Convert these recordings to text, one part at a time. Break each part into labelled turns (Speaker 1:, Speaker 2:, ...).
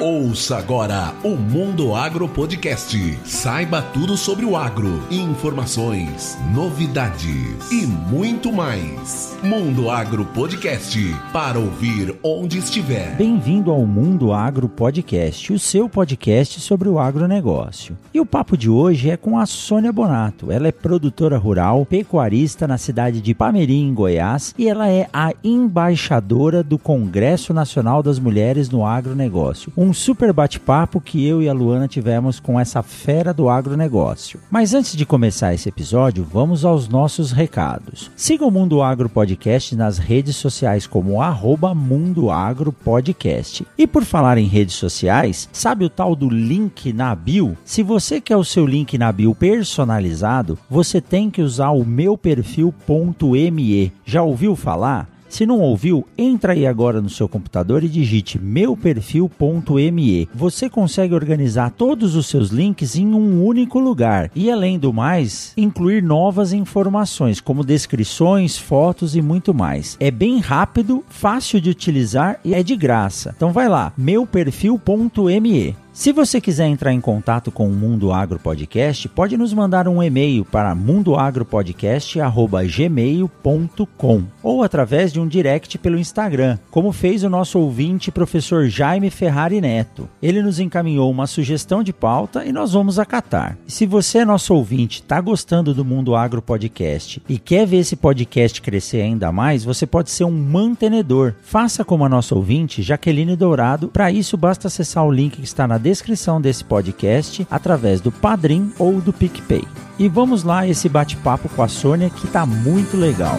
Speaker 1: Ouça agora o Mundo Agro Podcast. Saiba tudo sobre o agro, informações, novidades e muito mais. Mundo Agro Podcast para ouvir onde estiver.
Speaker 2: Bem-vindo ao Mundo Agro Podcast, o seu podcast sobre o agronegócio. E o papo de hoje é com a Sônia Bonato. Ela é produtora rural, pecuarista na cidade de Pamirim, Goiás, e ela é a embaixadora do Congresso Nacional das Mulheres no Agronegócio. Um um super bate-papo que eu e a Luana tivemos com essa fera do agronegócio. Mas antes de começar esse episódio, vamos aos nossos recados. Siga o Mundo Agro Podcast nas redes sociais como arroba Mundo Agro Podcast. E por falar em redes sociais, sabe o tal do link na bio? Se você quer o seu link na bio personalizado, você tem que usar o meu perfil.me. Já ouviu falar? Se não ouviu, entra aí agora no seu computador e digite meuperfil.me. Você consegue organizar todos os seus links em um único lugar e, além do mais, incluir novas informações como descrições, fotos e muito mais. É bem rápido, fácil de utilizar e é de graça. Então vai lá, meuperfil.me. Se você quiser entrar em contato com o Mundo Agro Podcast, pode nos mandar um e-mail para mundoagropodcast@gmail.com ou através de um direct pelo Instagram, como fez o nosso ouvinte professor Jaime Ferrari Neto. Ele nos encaminhou uma sugestão de pauta e nós vamos acatar. Se você, nosso ouvinte, está gostando do Mundo Agro Podcast e quer ver esse podcast crescer ainda mais, você pode ser um mantenedor. Faça como a nossa ouvinte, Jaqueline Dourado. Para isso, basta acessar o link que está na descrição desse podcast através do Padrim ou do PicPay. E vamos lá esse bate-papo com a Sônia que tá muito legal.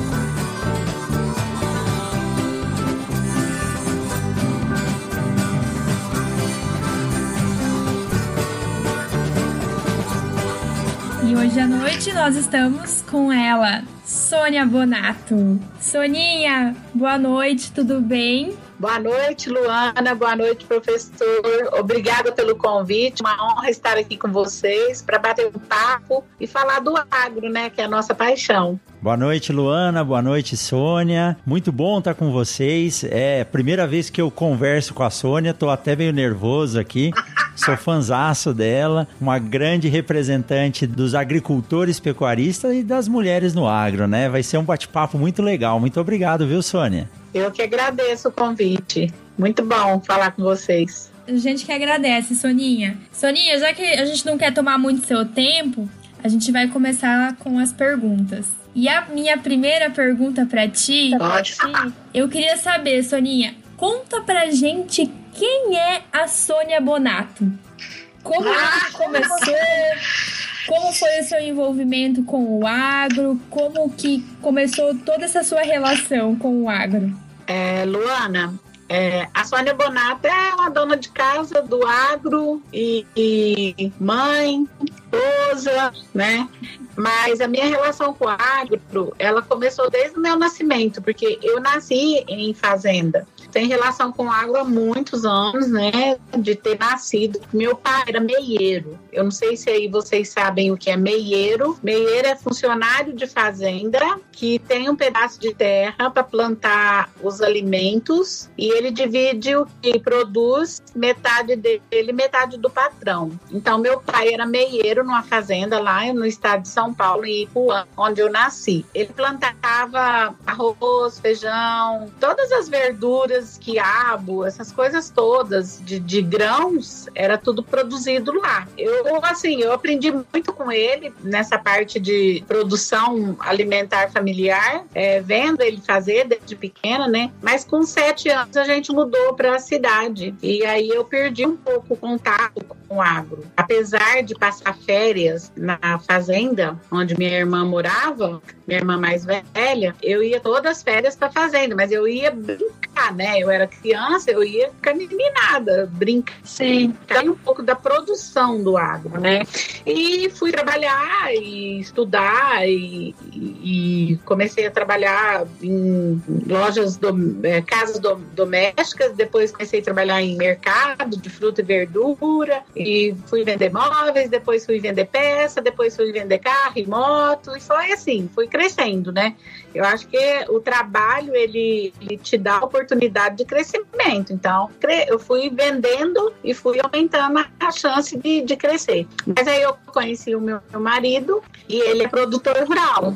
Speaker 3: E hoje à noite nós estamos com ela, Sônia Bonato. Soninha, boa noite, tudo bem?
Speaker 4: Boa noite, Luana. Boa noite, professor. Obrigada pelo convite. Uma honra estar aqui com vocês para bater um papo e falar do agro, né, que é a nossa paixão.
Speaker 2: Boa noite, Luana. Boa noite, Sônia. Muito bom estar com vocês. É a primeira vez que eu converso com a Sônia, tô até meio nervoso aqui. Sou fanzaço dela, uma grande representante dos agricultores pecuaristas e das mulheres no agro, né? Vai ser um bate-papo muito legal. Muito obrigado, viu, Sônia?
Speaker 4: Eu que agradeço o convite. Muito bom falar com vocês.
Speaker 3: A gente que agradece, Soninha. Soninha, já que a gente não quer tomar muito seu tempo, a gente vai começar com as perguntas. E a minha primeira pergunta para ti,
Speaker 4: Pode falar.
Speaker 3: eu queria saber, Soninha, conta pra gente quem é a Sônia Bonato. Como
Speaker 4: Ah!
Speaker 3: começou? Como foi o seu envolvimento com o agro? Como que começou toda essa sua relação com o agro?
Speaker 4: É, Luana, é, a Sônia Bonato é uma dona de casa do agro e, e mãe, esposa, né? Mas a minha relação com o agro, ela começou desde o meu nascimento, porque eu nasci em fazenda. Tem relação com agro há muitos anos, né? De ter nascido. Meu pai era meieiro. Eu não sei se aí vocês sabem o que é meieiro. Meieiro é funcionário de fazenda que tem um pedaço de terra para plantar os alimentos e ele divide o que produz, metade dele, metade do patrão. Então, meu pai era meieiro numa fazenda lá no estado de São Paulo, em Ipuã, onde eu nasci. Ele plantava arroz, feijão, todas as verduras, quiabo, essas coisas todas de, de grãos, era tudo produzido lá. Eu, assim, eu aprendi muito com ele nessa parte de produção alimentar familiar, é, vendo ele fazer desde pequena, né? Mas com sete anos a gente mudou para a cidade e aí eu perdi um pouco o contato com o agro. Apesar de passar férias na fazenda onde minha irmã morava, minha irmã mais velha, eu ia todas as férias para fazenda, mas eu ia brincar, né? Eu era criança, eu ia ficar meninada, brincar.
Speaker 3: Sim.
Speaker 4: Ficar um pouco da produção do agro, né? E fui trabalhar e estudar e, e- comecei a trabalhar em lojas, dom- eh, casas dom- domésticas, depois comecei a trabalhar em mercado de fruta e verdura e fui vender móveis, depois fui vender peça, depois fui vender carro e moto e foi assim, fui crescendo, né? Eu acho que o trabalho ele, ele te dá a oportunidade de crescimento. Então, eu fui vendendo e fui aumentando a chance de, de crescer. Mas aí eu conheci o meu, meu marido e ele é produtor rural.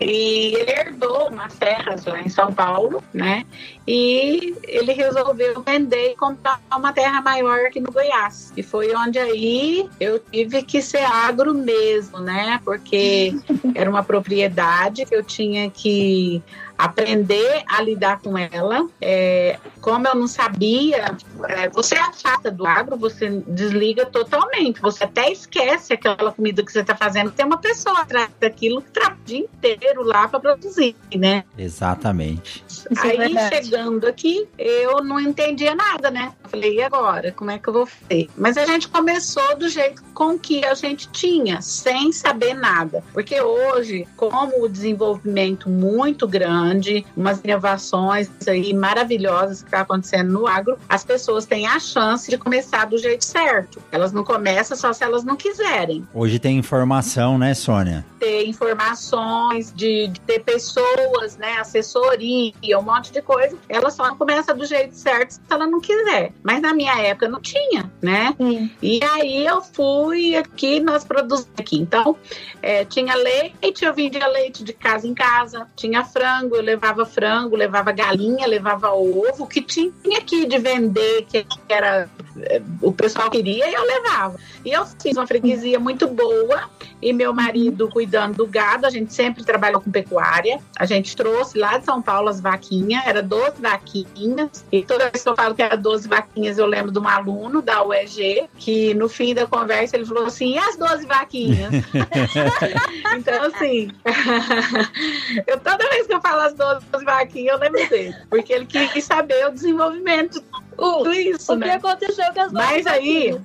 Speaker 4: E ele herdou umas terras lá em São Paulo, né? E ele resolveu vender e comprar uma terra maior aqui no Goiás. E foi onde aí eu tive que ser agro mesmo, né? Porque era uma propriedade que eu tinha que aprender a lidar com ela. É, como eu não sabia, é, você afasta do agro, você desliga totalmente. Você até esquece aquela comida que você está fazendo. Tem uma pessoa atrás daquilo que trabalha o dia inteiro lá para produzir, né?
Speaker 2: Exatamente.
Speaker 4: Isso é Aí é chegando aqui, eu não entendia nada, né? Falei, e agora? Como é que eu vou fazer? Mas a gente começou do jeito com que a gente tinha, sem saber nada. Porque hoje, como o desenvolvimento muito grande, grande, umas inovações aí maravilhosas que está acontecendo no agro, as pessoas têm a chance de começar do jeito certo. Elas não começam só se elas não quiserem.
Speaker 2: Hoje tem informação, né, Sônia?
Speaker 4: Ter informações, de, de ter pessoas, né, assessoria, um monte de coisa. Ela só não começa do jeito certo se ela não quiser. Mas na minha época não tinha, né? Sim. E aí eu fui aqui, nós produzimos aqui. Então, é, tinha leite, eu vendia leite de casa em casa, tinha frango, eu levava frango, levava galinha, levava ovo, que tinha aqui de vender, que era eh, o pessoal queria, eu levava. E eu fiz uma freguesia muito boa, e meu marido cuidando do gado, a gente sempre trabalhou com pecuária. A gente trouxe lá de São Paulo as vaquinhas, era 12 vaquinhas, e toda vez que eu falo que era 12 vaquinhas, eu lembro de um aluno da UEG, que no fim da conversa ele falou assim: e as 12 vaquinhas? então, assim, eu toda vez que eu falo as 12 vaquinhas, eu lembro dele, porque ele quis saber o desenvolvimento tudo isso,
Speaker 3: o
Speaker 4: né?
Speaker 3: que aconteceu com as 12
Speaker 4: Mas aí,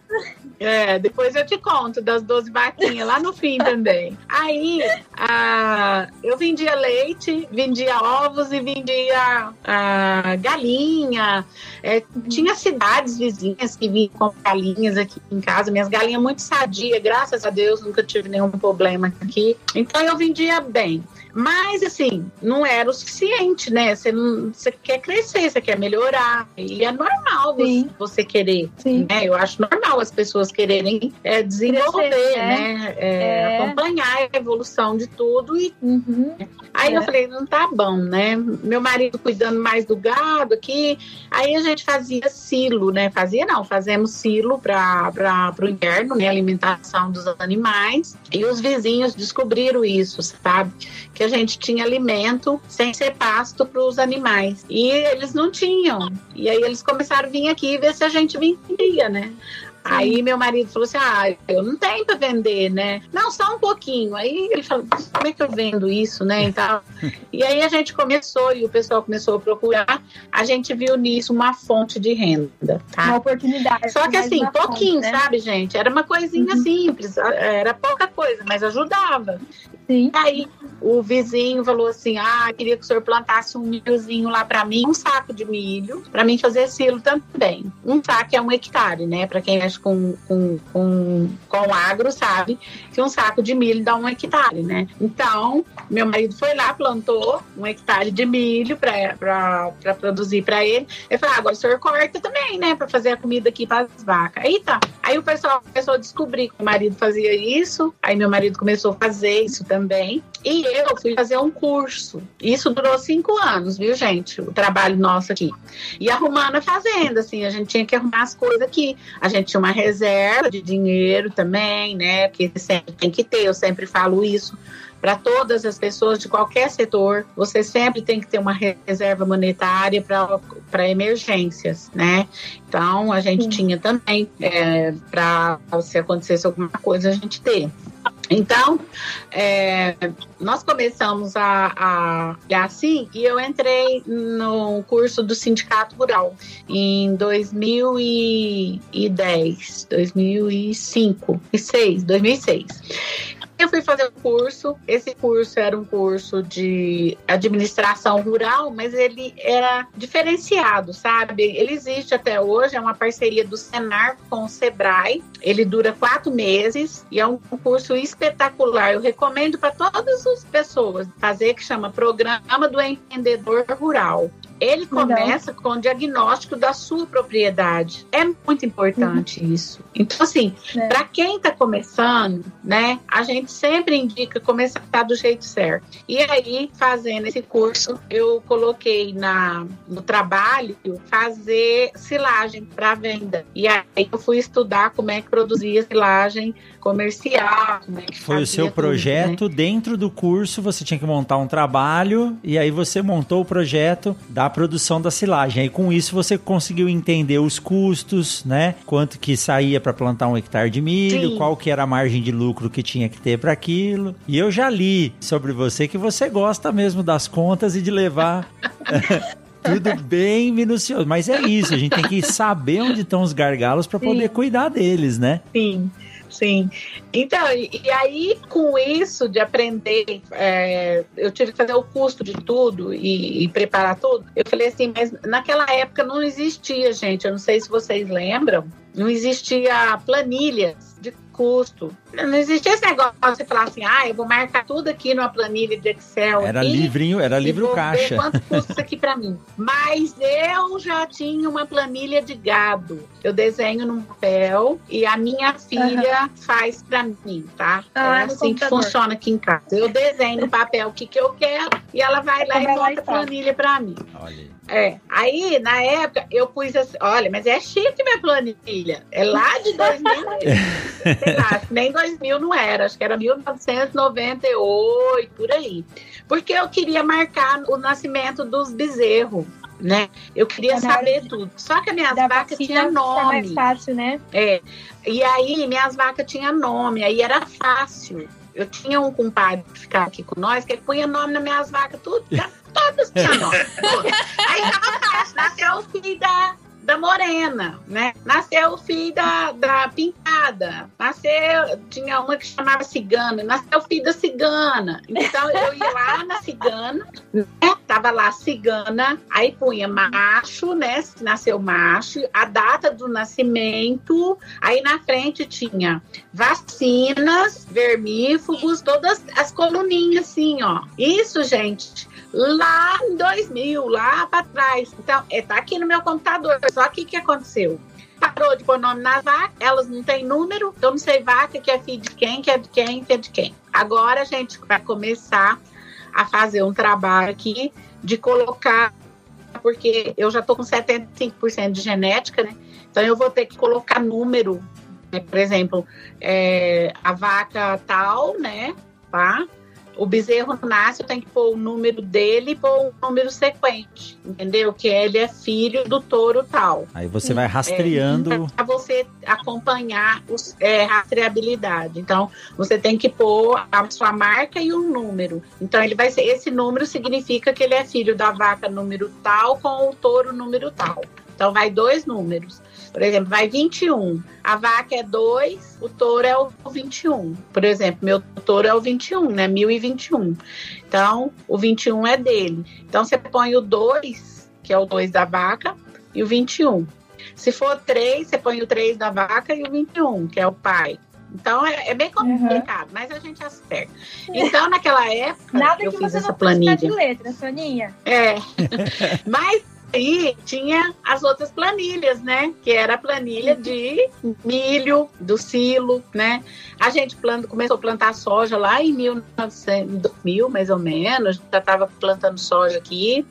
Speaker 4: é, depois eu te conto das 12 vaquinhas lá no fim também. Aí, a, eu vendia leite, vendia ovos e vendia a, galinha. É, tinha cidades vizinhas que vinham com galinhas aqui em casa. Minhas galinhas muito sadias, graças a Deus, nunca tive nenhum problema aqui. Então eu vendia bem. Mas, assim, não era o suficiente, né? Você quer crescer, você quer melhorar. E é normal você, você, querer. Sim. Né? Eu acho normal as pessoas quererem é, desenvolver, crescer, né? né? É, é. Acompanhar a evolução de tudo. E... Uhum. Aí eu é. falei, não tá bom, né? Meu marido cuidando mais do gado aqui. Aí a gente fazia silo, né? Fazia não, fazemos silo para o inverno, né? Alimentação dos animais. E os vizinhos descobriram isso, sabe? Que a gente tinha alimento sem ser pasto para os animais. E eles não tinham. E aí eles começaram a vir aqui ver se a gente vendia, né? Aí meu marido falou assim: Ah, eu não tenho para vender, né? Não, só um pouquinho. Aí ele falou: Como é que eu vendo isso, né? Então, e aí a gente começou e o pessoal começou a procurar. A gente viu nisso uma fonte de renda, tá?
Speaker 3: Uma oportunidade.
Speaker 4: Só que assim, pouquinho, fonte, né? sabe, gente? Era uma coisinha uhum. simples, era pouca coisa, mas ajudava. Sim. Aí o vizinho falou assim: Ah, queria que o senhor plantasse um milhozinho lá para mim, um saco de milho, para mim fazer silo também. Um saco é um hectare, né? Para quem mexe com, com, com, com agro sabe que um saco de milho dá um hectare, né? Então, meu marido foi lá, plantou um hectare de milho para produzir para ele. Ele falou: ah, agora o senhor corta também, né? Para fazer a comida aqui para as vacas. Aí tá. Aí o pessoal começou a descobrir que o marido fazia isso. Aí meu marido começou a fazer isso também. E eu fui fazer um curso. Isso durou cinco anos, viu, gente? O trabalho nosso aqui. E arrumando a fazenda, assim, a gente tinha que arrumar as coisas aqui. A gente tinha uma reserva de dinheiro também, né? Porque sempre tem que ter, eu sempre falo isso para todas as pessoas de qualquer setor, você sempre tem que ter uma reserva monetária para emergências, né? Então, a gente Sim. tinha também, é, para se acontecesse alguma coisa, a gente ter. Então, é, nós começamos a, a, assim e eu entrei no curso do Sindicato Rural em 2010, 2005, 2006, 2006. Eu fui fazer um curso. Esse curso era um curso de administração rural, mas ele era diferenciado, sabe? Ele existe até hoje, é uma parceria do Senar com o Sebrae. Ele dura quatro meses e é um curso espetacular. Eu recomendo para todas as pessoas fazer, que chama Programa do Empreendedor Rural. Ele começa Legal. com o diagnóstico da sua propriedade. É muito importante uhum. isso. Então, assim, é. para quem está começando, né, a gente sempre indica começar do jeito certo. E aí, fazendo esse curso, eu coloquei na, no trabalho fazer silagem para venda. E aí eu fui estudar como é que produzia silagem comercial. É
Speaker 2: Foi o seu projeto tudo, né? dentro do curso, você tinha que montar um trabalho e aí você montou o projeto da produção da silagem. Aí com isso você conseguiu entender os custos, né? Quanto que saía para plantar um hectare de milho, Sim. qual que era a margem de lucro que tinha que ter para aquilo. E eu já li sobre você que você gosta mesmo das contas e de levar tudo bem minucioso. Mas é isso, a gente tem que saber onde estão os gargalos para poder cuidar deles, né?
Speaker 4: Sim. Sim. Então, e, e, aí, com isso de aprender, é, eu tive que fazer o custo de tudo e, e, preparar tudo. Eu falei assim, mas naquela época não existia, gente. Eu não sei se vocês lembram, não existia planilhas de custo. Não existia esse negócio de você falar assim, ah, eu vou marcar tudo aqui numa planilha de Excel.
Speaker 2: Era aqui, livrinho, era livro caixa.
Speaker 4: quanto custa isso aqui para mim? Mas eu já tinha uma planilha de gado. Eu desenho num papel e a minha filha uhum. faz para mim, tá? Ah, é assim que funciona aqui em casa. Eu desenho no papel o que, que eu quero e ela vai lá e monta a planilha para mim. Olha aí. É, aí na época eu pus assim, olha, mas é chique minha planilha, é lá de 2000, sei lá, nem 2000 não era, acho que era 1998, por aí. Porque eu queria marcar o nascimento dos bezerros, né? Eu queria saber tudo. Só que as minhas vacas tinham nome.
Speaker 3: mais fácil, né?
Speaker 4: É. E aí minhas vacas tinham nome, aí era fácil. Eu tinha um compadre que ficava aqui com nós, que punha nome nas minhas vacas, tudo. todos tinham nome. Aí tava fácil, nasceu o filho da, da morena, né? Nasceu o filho da, da pintada. Nasceu, tinha uma que chamava cigana, nasceu o filho da cigana. Então eu ia lá na cigana, né? Tava lá cigana, aí punha macho, né? Nasceu macho, a data do nascimento, aí na frente tinha vacinas, vermífugos, todas as coluninhas assim, ó. Isso, gente, lá em 2000, lá para trás. Então, é, tá aqui no meu computador. Só que o que aconteceu? Parou de pôr nome nas vacas, elas não têm número, eu não sei vaca que é filho de quem, que é de quem, que é de quem. Agora a gente vai começar a fazer um trabalho aqui de colocar, porque eu já tô com 75% de genética, né? Então eu vou ter que colocar número, né? por exemplo, é, a vaca tal, né? Tá? O bezerro nasce, tenho que pôr o número dele e pôr um número sequente, entendeu? Que ele é filho do touro tal.
Speaker 2: Aí você vai rastreando. É,
Speaker 4: para você acompanhar os, é, rastreabilidade. Então, você tem que pôr a sua marca e um número. Então, ele vai ser. Esse número significa que ele é filho da vaca número tal com o touro número tal. Então, vai dois números. Por exemplo, vai 21. A vaca é 2, o touro é o 21. Por exemplo, meu touro é o 21, né? 1021. Então, o 21 é dele. Então, você põe o 2, que é o 2 da vaca, e o 21. Se for 3, você põe o 3 da vaca e o 21, que é o pai. Então é, é bem complicado, uhum. mas a gente acerta. Então, naquela época,
Speaker 3: Nada
Speaker 4: eu
Speaker 3: que
Speaker 4: fiz
Speaker 3: você
Speaker 4: essa
Speaker 3: não
Speaker 4: planilha.
Speaker 3: de letra, Soninha.
Speaker 4: É. mas aí tinha as outras planilhas, né? Que era a planilha de milho, do silo, né? A gente planta, começou a plantar soja lá em 1900, 2000, mais ou menos. Já estava plantando soja aqui.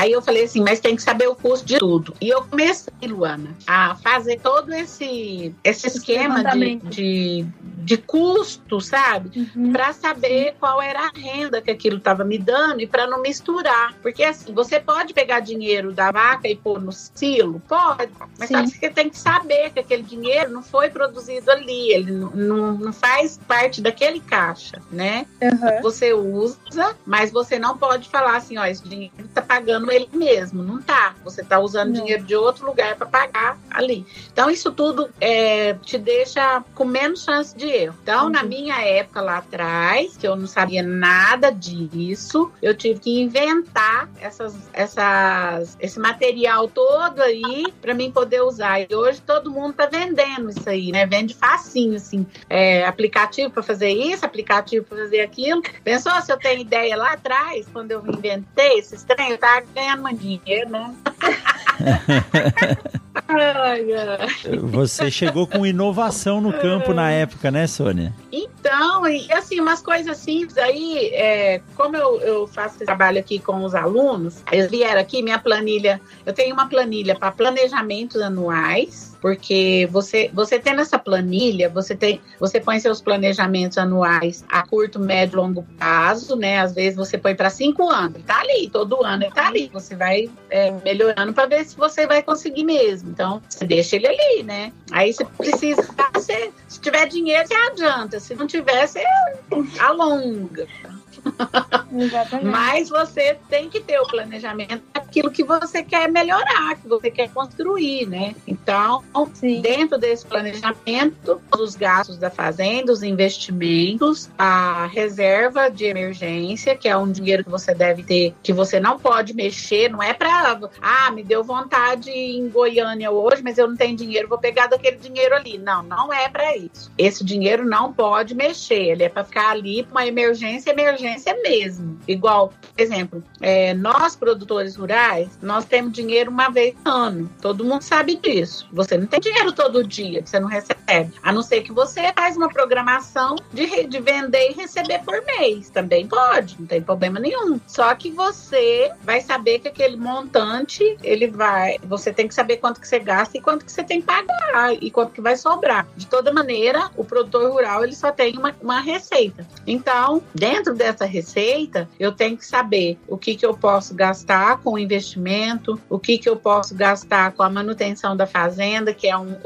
Speaker 4: Aí eu falei assim, mas tem que saber o custo de tudo. E eu comecei, Luana, a fazer todo esse, esse esquema de, de, de custo, sabe? Uhum. Para saber qual era a renda que aquilo estava me dando e para não misturar. Porque assim, você pode pegar dinheiro da vaca e pôr no silo? Pode. Mas Sim. só que você tem que saber que aquele dinheiro não foi produzido ali, ele não, não, não faz parte daquele caixa, né? Uhum. Você usa, mas você não pode falar assim, ó, esse dinheiro está pagando ele mesmo, não tá. Você tá usando não. dinheiro de outro lugar para pagar ali. Então, isso tudo é, te deixa com menos chance de erro. Então, uhum. na minha época lá atrás, que eu não sabia nada disso, eu tive que inventar essas, essas, esse material todo aí para mim poder usar. E hoje todo mundo tá vendendo isso aí, né? Vende facinho, assim, é, aplicativo para fazer isso, aplicativo para fazer aquilo. Pensou se eu tenho ideia lá atrás, quando eu inventei esse trem, eu tava ganhando um dinheiro, né?
Speaker 2: ai. Você chegou com inovação no campo na época, né, Sônia?
Speaker 4: Então, e assim, umas coisas simples aí, é, como eu, eu faço esse trabalho aqui com os alunos, eles vieram aqui, minha planilha, eu tenho uma planilha para planejamentos anuais, porque você você tendo essa planilha, você tem você põe seus planejamentos anuais a curto, médio, longo prazo, né? Às vezes você põe para cinco anos, tá ali, todo ano tá ali. Você vai é, melhorando para ver se você vai conseguir mesmo. Então você deixa ele ali, né? Aí você precisa, você, se tiver dinheiro você adianta, se não tiver você alonga. Mas você tem que ter o planejamento daquilo que você quer melhorar, que você quer construir, né? Então, Sim. dentro desse planejamento, os gastos da fazenda, os investimentos, a reserva de emergência, que é um dinheiro que você deve ter, que você não pode mexer, não é para, ah, me deu vontade em Goiânia hoje, mas eu não tenho dinheiro, vou pegar daquele dinheiro ali. Não, não é para isso. Esse dinheiro não pode mexer, ele é para ficar ali para uma emergência, emergência mesmo. Igual, por exemplo, é, nós produtores rurais, nós temos dinheiro uma vez no ano. Todo mundo sabe disso. Você não tem dinheiro todo dia, você não recebe. A não ser que você faz uma programação de, de vender e receber por mês. Também pode, não tem problema nenhum. Só que você vai saber que aquele montante, ele vai. Você tem que saber quanto que você gasta e quanto que você tem que pagar e quanto que vai sobrar. De toda maneira, o produtor rural ele só tem uma, uma receita. Então, dentro dessa receita, eu tenho que saber o que, que eu posso gastar com investimento, o que, que eu posso gastar com a manutenção da fazenda, que é um.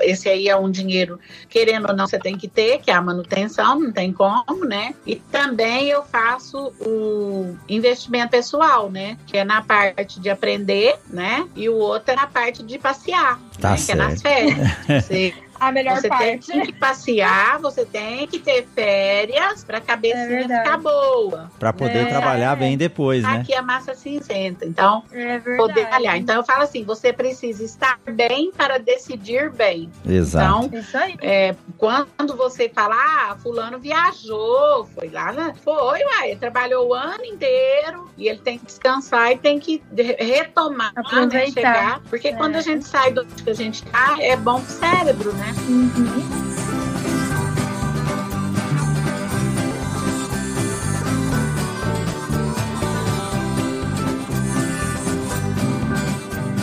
Speaker 4: Esse aí é um dinheiro, querendo ou não, você tem que ter, que é a manutenção, não tem como, né? E também eu faço o investimento pessoal, né? Que é na parte de aprender, né? E o outro é na parte de passear,
Speaker 2: tá
Speaker 4: né?
Speaker 2: que
Speaker 4: é nas férias. Você
Speaker 3: a melhor
Speaker 4: você
Speaker 3: parte.
Speaker 4: tem que passear, você tem que ter férias para a cabecinha
Speaker 3: É
Speaker 4: ficar boa.
Speaker 2: Pra poder
Speaker 3: É.
Speaker 2: trabalhar bem depois, né?
Speaker 4: Aqui a massa cinzenta. Então,
Speaker 3: É
Speaker 4: poder trabalhar. Então, eu falo assim: você precisa estar bem para decidir bem.
Speaker 2: Exato.
Speaker 4: Então,
Speaker 3: Isso aí.
Speaker 4: é, quando você fala, ah, fulano viajou, foi lá, né? Foi, uai, trabalhou o ano inteiro e ele tem que descansar e tem que retomar, né,
Speaker 3: Aproveitar.
Speaker 4: chegar. Porque
Speaker 3: É.
Speaker 4: quando a gente sai do que a gente tá, é bom pro cérebro, né?
Speaker 3: Uhum.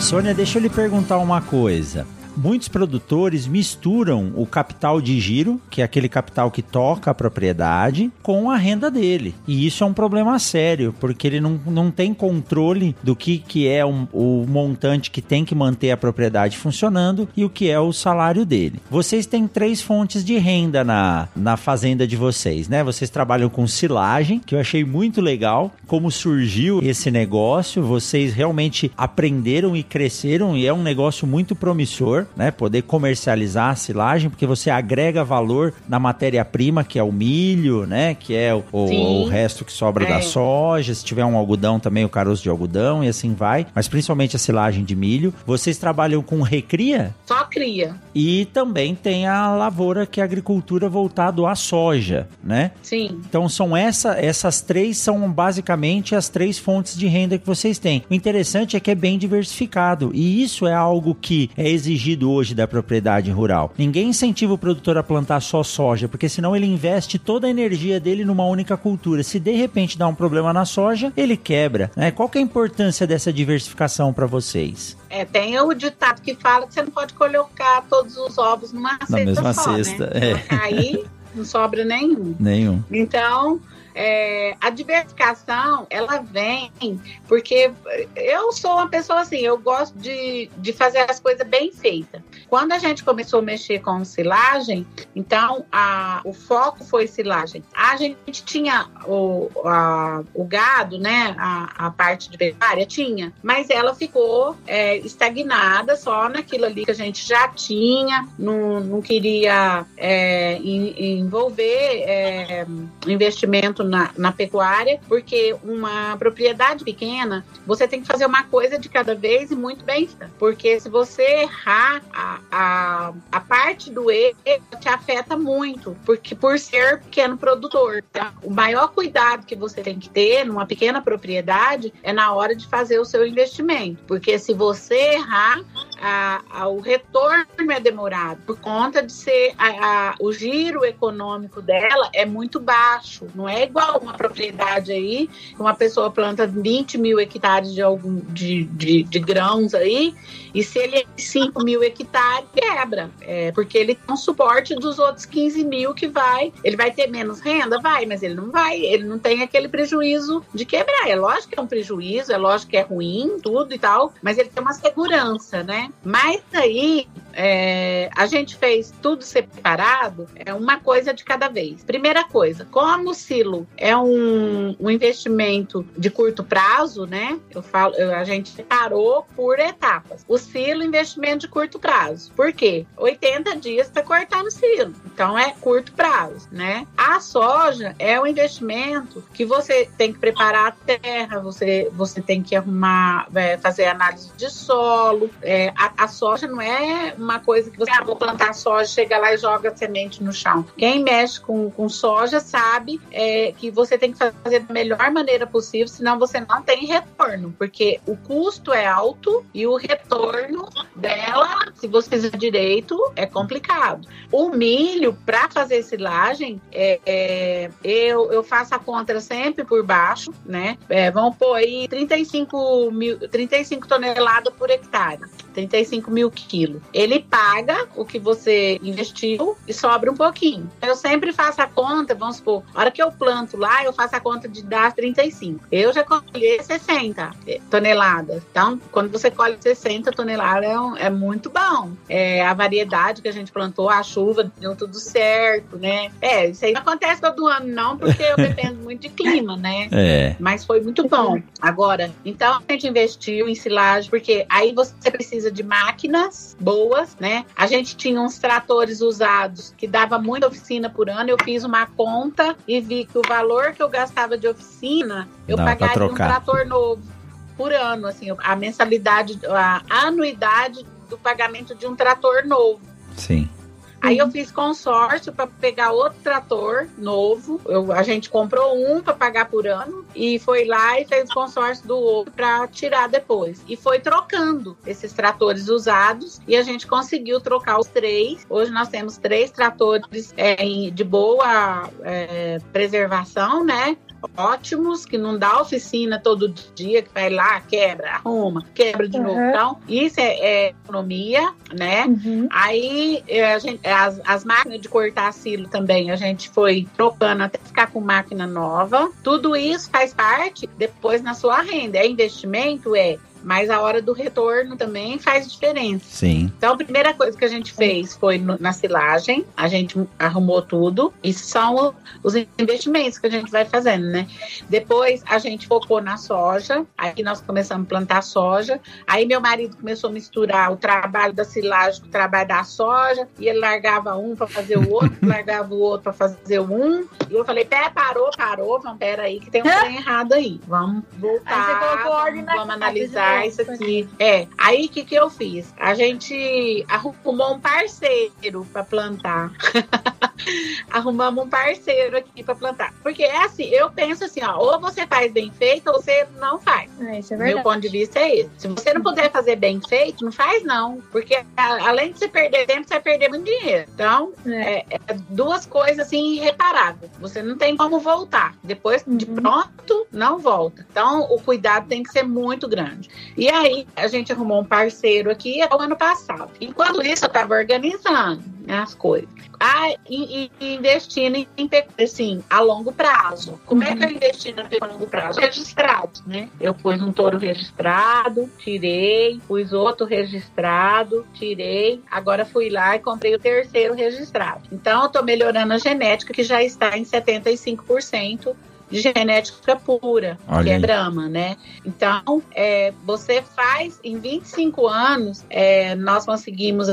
Speaker 2: Sônia, deixa eu lhe perguntar uma coisa. Muitos produtores misturam o capital de giro, que é aquele capital que toca a propriedade, com a renda dele. E isso é um problema sério, porque ele não, não tem controle do que, que é um- o montante que tem que manter a propriedade funcionando e o que é o salário dele. Vocês têm três fontes de renda na, na fazenda de vocês, né? Vocês trabalham com silagem, que eu achei muito legal. Como surgiu esse negócio, vocês realmente aprenderam e cresceram e é um negócio muito promissor, né? Poder comercializar a silagem, porque você agrega valor na matéria-prima, que é o milho, né? Que é o, o- o resto que sobra da
Speaker 4: É.
Speaker 2: soja. Se tiver um algodão também, o caroço de algodão e assim vai. Mas principalmente a silagem de milho. Vocês trabalham com recria?
Speaker 4: Só cria.
Speaker 2: E também tem a lavoura, que é a agricultura voltado à soja, né?
Speaker 4: Sim.
Speaker 2: Então são essa, essas três são basicamente as três fontes de renda que vocês têm. O interessante é que é bem diversificado e isso é algo que é exigido hoje da propriedade rural. Ninguém incentiva o produtor a plantar só soja, porque senão ele investe toda a energia dele numa única cultura. Se de repente dá um problema na soja, ele quebra. Né? Qual que é a importância dessa diversificação para vocês?
Speaker 4: É, tem o ditado que fala que você não pode colocar todos os ovos numa
Speaker 2: Na
Speaker 4: cesta
Speaker 2: mesma
Speaker 4: só,
Speaker 2: cesta,
Speaker 4: né?
Speaker 2: é.
Speaker 4: Aí não sobra nenhum.
Speaker 2: Nenhum.
Speaker 4: Então, é, a diversificação, ela vem porque eu sou uma pessoa assim, eu gosto de, de fazer as coisas bem feitas. Quando a gente começou a mexer com silagem, então a, o foco foi silagem. A gente tinha o, a- o gado, né? A, a parte de pecuária tinha, mas ela ficou é, estagnada só naquilo ali que a gente já tinha, não, não queria é, en- envolver é, investimento investimento na, na pecuária, porque uma propriedade pequena, você tem que fazer uma coisa de cada vez e muito bem. Porque se você errar, a, a, a parte do erro te afeta muito, porque por ser pequeno produtor. Tá? O maior cuidado que você tem que ter numa pequena propriedade é na hora de fazer o seu investimento. Porque se você errar, a, a, o retorno é demorado por conta de ser a, o giro econômico dela é muito baixo. Não é igual uma propriedade aí, uma pessoa planta 20 mil hectares de, algum, de, de, de grãos aí, e se ele é 5 mil hectares, quebra. É, porque ele tem um suporte dos outros 15 mil que vai. Ele vai ter menos renda? Vai, mas ele não vai, ele não tem aquele prejuízo de quebrar. É lógico que é um prejuízo, é lógico que é ruim, tudo e tal, mas ele tem uma segurança, né? Mas aí é, a gente fez tudo separado, é uma coisa de cada vez. Primeira coisa, como o silo é um, um investimento de curto prazo, né? Eu falo, a gente parou por etapas. O silo, investimento de curto prazo. Por quê? 80 dias para cortar no silo. Então é curto prazo, né? A soja é um investimento que você tem que preparar a terra, você, você tem que arrumar, é, fazer análise de solo. É, a, a soja não é uma coisa que você, ah, vou plantar soja, chega lá e joga semente no chão. Quem mexe com, com soja sabe é, que você tem que fazer da melhor maneira possível, senão você não tem retorno, porque o custo é alto e o retorno dela, se você fizer direito, é complicado. O milho, para fazer silagem, é, é, eu, eu faço a conta sempre por baixo, né? É, vamos pôr aí 35, mil, 35 toneladas por hectare. 35 mil quilos. Ele paga o que você investiu e sobra um pouquinho. Eu sempre faço a conta, vamos supor, a hora que eu planto lá, eu faço a conta de dar 35. Eu já colhi 60 toneladas. Então, quando você colhe 60 toneladas, é, um, é muito bom. É, a variedade que a gente plantou, a chuva, deu tudo certo, né? É, isso aí não acontece todo ano, não, porque eu dependo muito de clima, né?
Speaker 2: É.
Speaker 4: Mas foi muito bom. Agora, então a gente investiu em silagem, porque aí você precisa precisa de máquinas boas, né? A gente tinha uns tratores usados que dava muita oficina por ano. Eu fiz uma conta e vi que o valor que eu gastava de oficina, eu Dá pagaria um trator novo por ano, assim, a mensalidade, a anuidade do pagamento de um trator novo.
Speaker 2: Sim.
Speaker 4: Aí eu fiz consórcio para pegar outro trator novo. Eu, a gente comprou um para pagar por ano e foi lá e fez consórcio do outro para tirar depois. E foi trocando esses tratores usados e a gente conseguiu trocar os três. Hoje nós temos três tratores é, de boa é, preservação, né? Ótimos, que não dá oficina todo dia, que vai lá, quebra, arruma, quebra de uhum. novo. Então, isso é, é economia, né? Uhum. Aí é, a gente, as, as máquinas de cortar silo também, a gente foi trocando até ficar com máquina nova. Tudo isso faz parte depois na sua renda. É investimento? É mas a hora do retorno também faz diferença.
Speaker 2: Sim.
Speaker 4: Então, a primeira coisa que a gente fez foi no, na silagem, a gente arrumou tudo. Isso são os investimentos que a gente vai fazendo, né? Depois a gente focou na soja, aí nós começamos a plantar soja. Aí meu marido começou a misturar o trabalho da silagem com o trabalho da soja, e ele largava um para fazer o outro, largava o outro para fazer um. E eu falei: pé, parou, parou, vamos, pera aí, que tem um trem errado aí. Vamos voltar, vamos, vamos analisar isso aqui. É, aí o que, que eu fiz? A gente arrumou um parceiro para plantar. Arrumamos um parceiro aqui para plantar. Porque é assim, eu penso assim, ó, ou você faz bem feito ou você não faz.
Speaker 3: É, isso é
Speaker 4: verdade. Meu ponto de vista é esse. Se você não puder fazer bem feito, não faz não. Porque a, além de você perder tempo, você vai perder muito dinheiro. Então, é. É, é duas coisas assim irreparáveis. Você não tem como voltar. Depois de uhum. pronto, não volta. Então, o cuidado tem que ser muito grande. E aí, a gente arrumou um parceiro aqui o ano passado. Enquanto isso, eu estava organizando as coisas. Ah, e, e investindo em, assim, a longo prazo. Como uhum. é que eu uhum. investi no a longo prazo? Registrado, né? Eu pus um touro registrado, tirei, pus outro registrado, tirei. Agora fui lá e comprei o terceiro registrado. Então, eu tô melhorando a genética, que já está em 75% de genética pura, Olha que é aí. é Brahma, né? Então, é, você faz em 25 anos, é, nós conseguimos,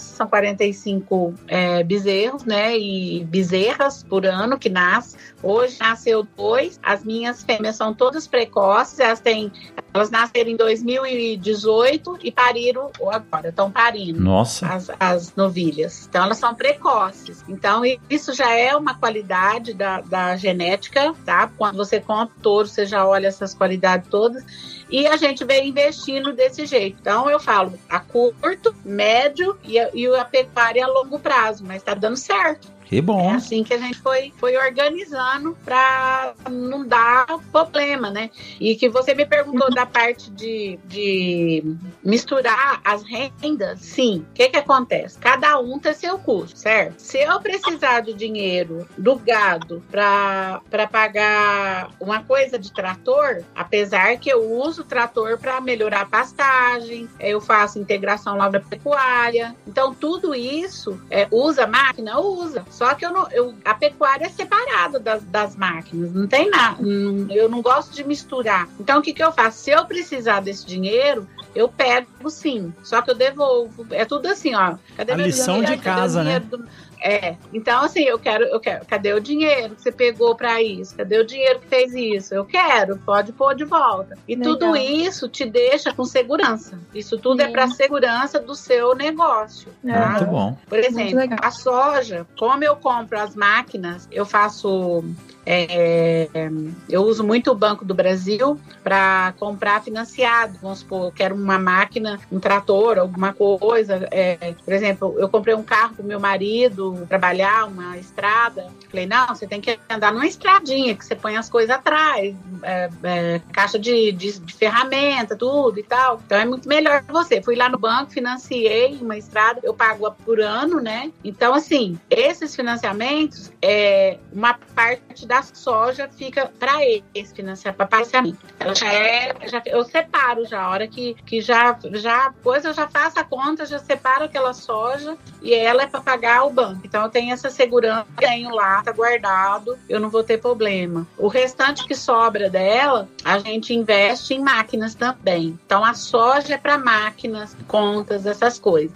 Speaker 4: são 45 é, bezerros, né? E bezerras por ano que nasce. Hoje nasceu dois. As minhas fêmeas são todas precoces, elas têm elas nasceram em 2018 e pariram agora, estão parindo.
Speaker 2: Nossa.
Speaker 4: As, as novilhas. Então, elas são precoces. Então, isso já é uma qualidade da, da genética, tá? Quando você compra touro, você já olha essas qualidades todas. E a gente vem investindo desse jeito. Então, eu falo a curto, médio e a, e a pecuária a longo prazo, mas está dando certo.
Speaker 2: Que bom.
Speaker 4: É assim que a gente foi, foi organizando para não dar problema, né? E que você me perguntou da parte de, de misturar as rendas, sim. O que que acontece? Cada um tem seu custo, certo? Se eu precisar do dinheiro do gado para pagar uma coisa de trator, apesar que eu uso o trator para melhorar a pastagem, eu faço integração lavra-pecuária, então tudo isso é, usa máquina? Usa. Só que eu não, eu, a pecuária é separada das, das máquinas, não tem nada. Eu não gosto de misturar. Então, o que, que eu faço? Se eu precisar desse dinheiro, eu pego sim, só que eu devolvo. É tudo assim, ó.
Speaker 2: Cadê a lição de casa, né? Do...
Speaker 4: É, então assim, eu quero, eu quero, cadê o dinheiro que você pegou para isso? Cadê o dinheiro que fez isso? Eu quero, pode pôr de volta. E Legal. tudo isso te deixa com segurança. Isso tudo é Sim. é para segurança do seu negócio.
Speaker 2: Tá? Muito bom.
Speaker 4: Por exemplo, a soja, como eu compro as máquinas, eu faço é, eu uso muito o Banco do Brasil para comprar financiado. Vamos supor, eu quero uma máquina, um trator, alguma coisa. É, por exemplo, eu comprei um carro para meu marido trabalhar, uma estrada. Falei, não, você tem que andar numa estradinha, que você põe as coisas atrás, é, é, caixa de, de, de, ferramenta, tudo e tal. Então é muito melhor você. Fui lá no banco, financiei uma estrada, eu pago por ano, né? Então, assim, esses financiamentos, é, uma parte da soja fica para esse financiar, para parcelamento. Ela já é, já, eu separo já, a hora que, que já, já, depois eu já faço a conta, já separo aquela soja e ela é para pagar o banco. Então eu tenho essa segurança, tenho lá, tá guardado, eu não vou ter problema. O restante que sobra dela, a gente investe em máquinas também. Então a soja é para máquinas, contas, essas coisas.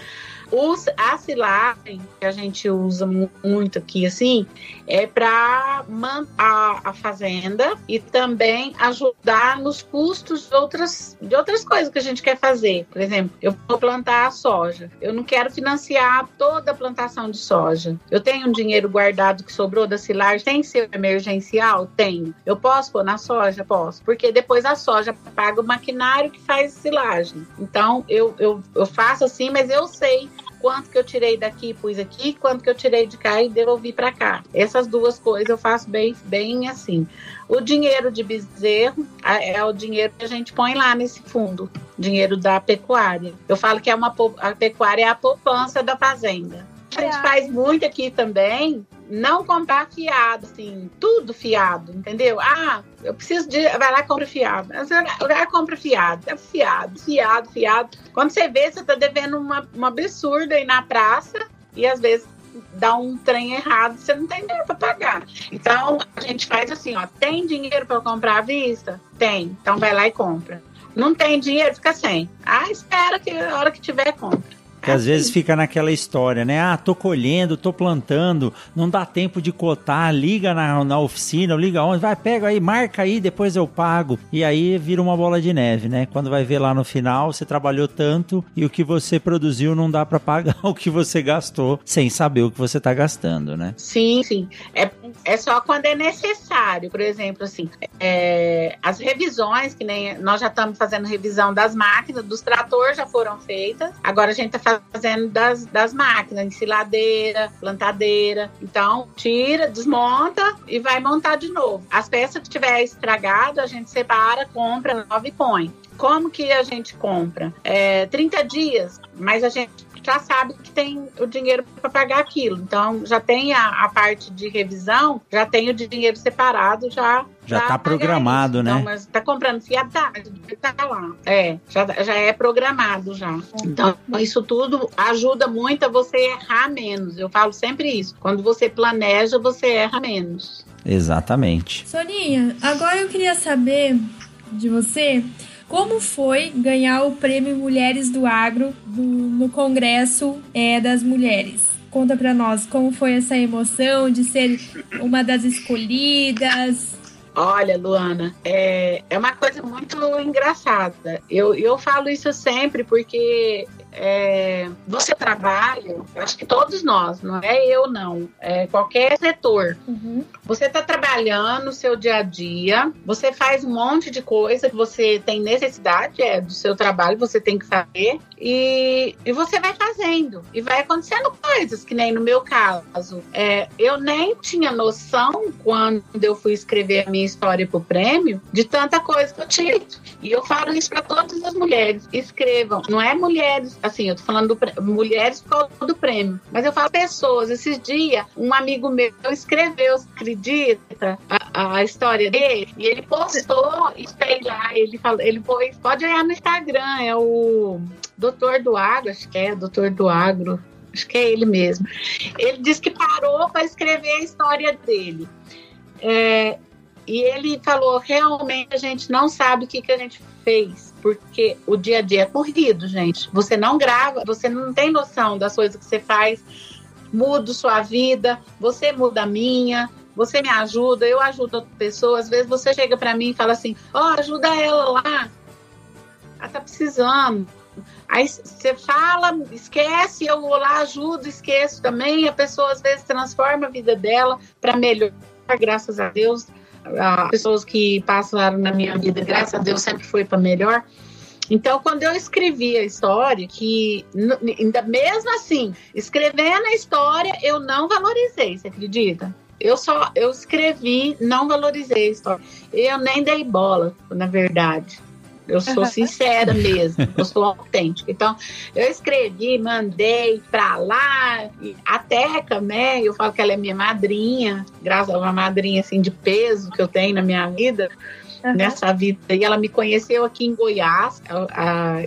Speaker 4: Os, a silagem que a gente usa muito aqui, assim, é para manter a fazenda e também ajudar nos custos de outras, de outras coisas que a gente quer fazer. Por exemplo, eu vou plantar a soja. Eu não quero financiar toda a plantação de soja. Eu tenho um dinheiro guardado que sobrou da silagem, tem ser emergencial? Tenho. Eu posso pôr na soja? Posso. Porque depois a soja paga o maquinário que faz silagem. Então, eu, eu, eu faço assim, mas eu sei quanto que eu tirei daqui e pus aqui, quanto que eu tirei de cá e devolvi para cá. Essas duas coisas eu faço bem, bem assim. O dinheiro de bezerro é o dinheiro que a gente põe lá nesse fundo, dinheiro da pecuária. Eu falo que é uma a pecuária é a poupança da fazenda. A gente faz muito aqui também, não comprar fiado, assim, tudo fiado, entendeu? Ah, eu preciso de. Vai lá compra fiado. Vai compra fiado. É fiado, fiado, fiado. Quando você vê, você tá devendo uma, uma absurda aí na praça e às vezes dá um trem errado, você não tem dinheiro para pagar. Então, a gente faz assim, ó, tem dinheiro para comprar à vista? Tem. Então vai lá e compra. Não tem dinheiro, fica sem. Ah, espera que a hora que tiver, compra.
Speaker 2: Que às vezes fica naquela história, né? Ah, tô colhendo, tô plantando, não dá tempo de cotar, liga na, na oficina, liga onde, vai, pega aí, marca aí, depois eu pago. E aí vira uma bola de neve, né? Quando vai ver lá no final, você trabalhou tanto e o que você produziu não dá para pagar o que você gastou, sem saber o que você tá gastando, né?
Speaker 4: Sim, sim. É, é só quando é necessário. Por exemplo, assim, é, as revisões, que nem nós já estamos fazendo revisão das máquinas, dos tratores já foram feitas, agora a gente tá fazendo das, das máquinas, ensiladeira, plantadeira. Então, tira, desmonta e vai montar de novo. As peças que tiver estragado, a gente separa, compra nova e põe. Como que a gente compra? É, 30 dias, mas a gente já sabe que tem o dinheiro para pagar aquilo. Então, já tem a, a, parte de revisão, já tem o dinheiro separado, já.
Speaker 2: Já está programado, isso. né? Então,
Speaker 4: mas está comprando fiadade, tá lá. É, já, já é programado já. Então, isso tudo ajuda muito a você errar menos. Eu falo sempre isso. Quando você planeja, você erra menos.
Speaker 2: Exatamente.
Speaker 3: Soninha, agora eu queria saber de você como foi ganhar o prêmio Mulheres do Agro do, no Congresso é, das Mulheres. Conta pra nós como foi essa emoção de ser uma das escolhidas.
Speaker 4: Olha, Luana, é, é uma coisa muito engraçada. Eu, eu falo isso sempre porque é, você trabalha, acho que todos nós, não é eu não, é qualquer setor. Uhum. Você está trabalhando no seu dia a dia, você faz um monte de coisa que você tem necessidade é, do seu trabalho, você tem que fazer, e, e você vai fazendo, e vai acontecendo coisas, que nem no meu caso. É, eu nem tinha noção, quando eu fui escrever a minha história para o prêmio, de tanta coisa que eu tinha. E eu falo isso para todas as mulheres: escrevam, não é mulheres assim, eu tô falando do, mulheres por causa do prêmio, mas eu falo pessoas. Esses dias, um amigo meu escreveu, acredita, a, a história dele, e ele postou, e sei lá, ele falou, ele pôs, pode olhar no Instagram, é o Doutor do Agro, acho que é Doutor do Agro, acho que é ele mesmo. Ele disse que parou para escrever a história dele. É, e ele falou: realmente a gente não sabe o que, que a gente fez, porque o dia a dia é corrido, gente. Você não grava, você não tem noção das coisas que você faz. Mudo sua vida, você muda a minha, você me ajuda, eu ajudo outra pessoa. Às vezes você chega para mim e fala assim: Ó, oh, ajuda ela lá. Ela tá precisando. Aí você fala, esquece, eu vou lá, ajudo, esqueço também. A pessoa às vezes transforma a vida dela para melhor, graças a Deus as pessoas que passaram na minha vida, graças a Deus, sempre foi para melhor. Então, quando eu escrevi a história, que ainda mesmo assim, escrevendo a história, eu não valorizei, você acredita? Eu só eu escrevi, não valorizei a história. Eu nem dei bola, na verdade. Eu sou sincera mesmo, eu sou autêntica. Então, eu escrevi, mandei pra lá. a Teca, né? Eu falo que ela é minha madrinha, graças a uma madrinha assim de peso que eu tenho na minha vida uhum. nessa vida. E ela me conheceu aqui em Goiás.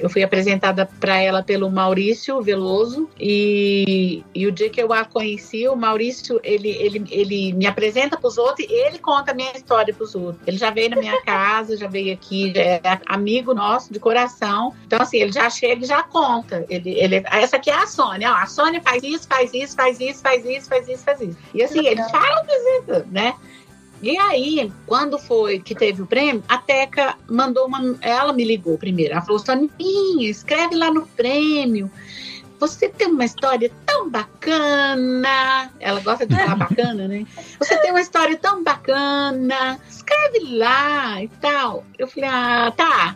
Speaker 4: Eu, fui apresentada para ela pelo Maurício Veloso. E, e o dia que eu a conheci, o Maurício, ele, ele, ele me apresenta para os outros e ele conta a minha história para os outros. Ele já veio na minha casa, já veio aqui, já é amigo nosso de coração. Então, assim, ele já chega e já conta. Ele, ele, essa aqui é a Sônia. Ó, a Sônia faz isso, faz isso, faz isso, faz isso, faz isso, faz isso. E assim, ele fala, né? E aí, quando foi que teve o prêmio, a Teca mandou uma. Ela me ligou primeiro. Ela falou: Soninha, escreve lá no prêmio. Você tem uma história tão bacana. Ela gosta de falar bacana, né? Você tem uma história tão bacana. Escreve lá e tal. Eu falei: ah, tá, tá,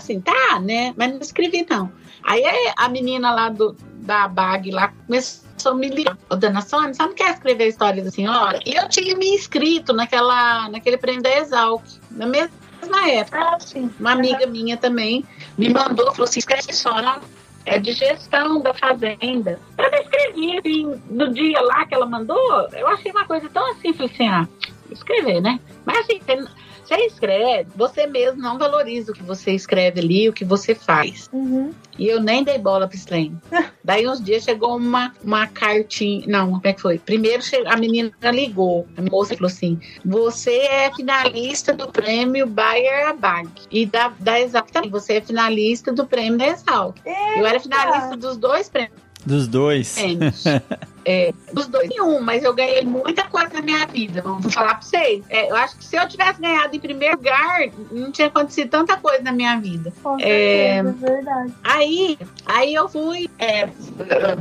Speaker 4: assim, tá, né? Mas não escrevi, não. Aí a menina lá do, da BAG lá começou sou militar. Ô, dona Sônia, você não quer escrever a história da senhora? E eu tinha me inscrito naquela, naquele prêmio da Exalc, na mesma época. Ah. Uma amiga minha também me mandou, falou assim, escreve só, é de gestão da fazenda. Eu escrevi, assim, no dia lá que ela mandou, eu achei uma coisa tão assim, falei assim, ah, escrever, né? Mas assim, tem você escreve, você mesmo não valoriza o que você escreve ali, o que você faz. Uhum. E eu nem dei bola pro Slam. Daí uns dias chegou uma, uma cartinha. Não, como é que foi? Primeiro a menina ligou, a moça falou assim: Você é finalista do prêmio Bayer Bag. E da, da Exalc também. Você é finalista do prêmio da Exalc. Eu era finalista dos dois prêmios.
Speaker 2: Dos dois.
Speaker 4: É, dos dois em um, mas eu ganhei muita coisa na minha vida, vou falar pra vocês. É, eu acho que se eu tivesse ganhado em primeiro lugar, não tinha acontecido tanta coisa na minha vida.
Speaker 3: Com é, certeza, é, verdade.
Speaker 4: Aí, aí eu fui, é,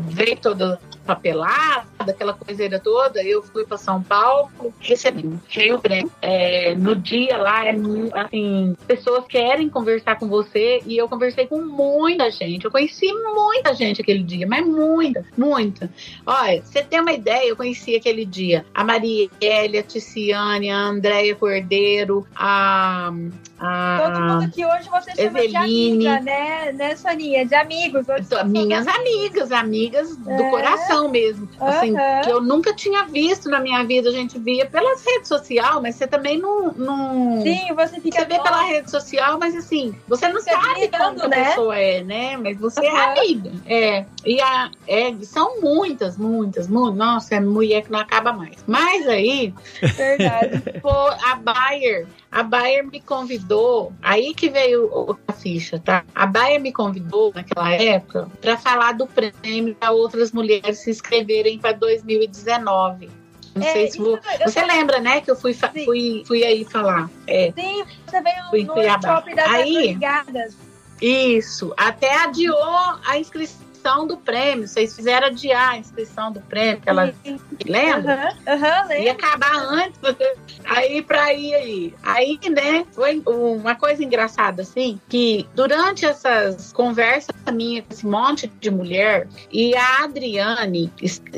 Speaker 4: veio todo papelada, aquela coiseira toda, eu fui para São Paulo, recebi cheio prêmio. É, no dia lá, é, assim, pessoas querem conversar com você e eu conversei com muita gente. Eu conheci muita gente aquele dia, mas muita, muita. Olha, você tem uma ideia, eu conheci aquele dia a Marielle, a Ticiane, a Andréia Cordeiro, a,
Speaker 3: a. Todo mundo que hoje você chama Eveline. de amiga, né, né, Soninha? De amigos.
Speaker 4: Minhas amigas, amigas é. do coração mesmo. Assim, assim, uhum. que eu nunca tinha visto na minha vida. A gente via pelas redes sociais, mas você também não. não...
Speaker 3: Sim, você fica.
Speaker 4: Você vê pela rede social, mas assim, você não você sabe como né? a pessoa é, né? Mas você uhum. é amiga. É. E a, é, são muitas, muitas, muitas. Nossa, é mulher que não acaba mais. Mas aí. Verdade. Pô, a Bayer a Bayer me convidou, aí que veio a ficha, tá? A Bayer me convidou naquela época para falar do prêmio para outras mulheres se inscreverem para 2019. Não é, sei se vou... Você lembra, né, que eu fui, fui, fui aí falar.
Speaker 3: É. Sim, você veio fui no shopping das aí,
Speaker 4: Isso, até adiou a inscrição inscrição do prêmio. Vocês fizeram adiar a inscrição do prêmio, ela lembra?
Speaker 3: Uhum, uhum,
Speaker 4: Ia acabar antes, aí pra ir aí. Aí, né, foi uma coisa engraçada, assim, que durante essas conversas minha com esse monte de mulher, e a Adriane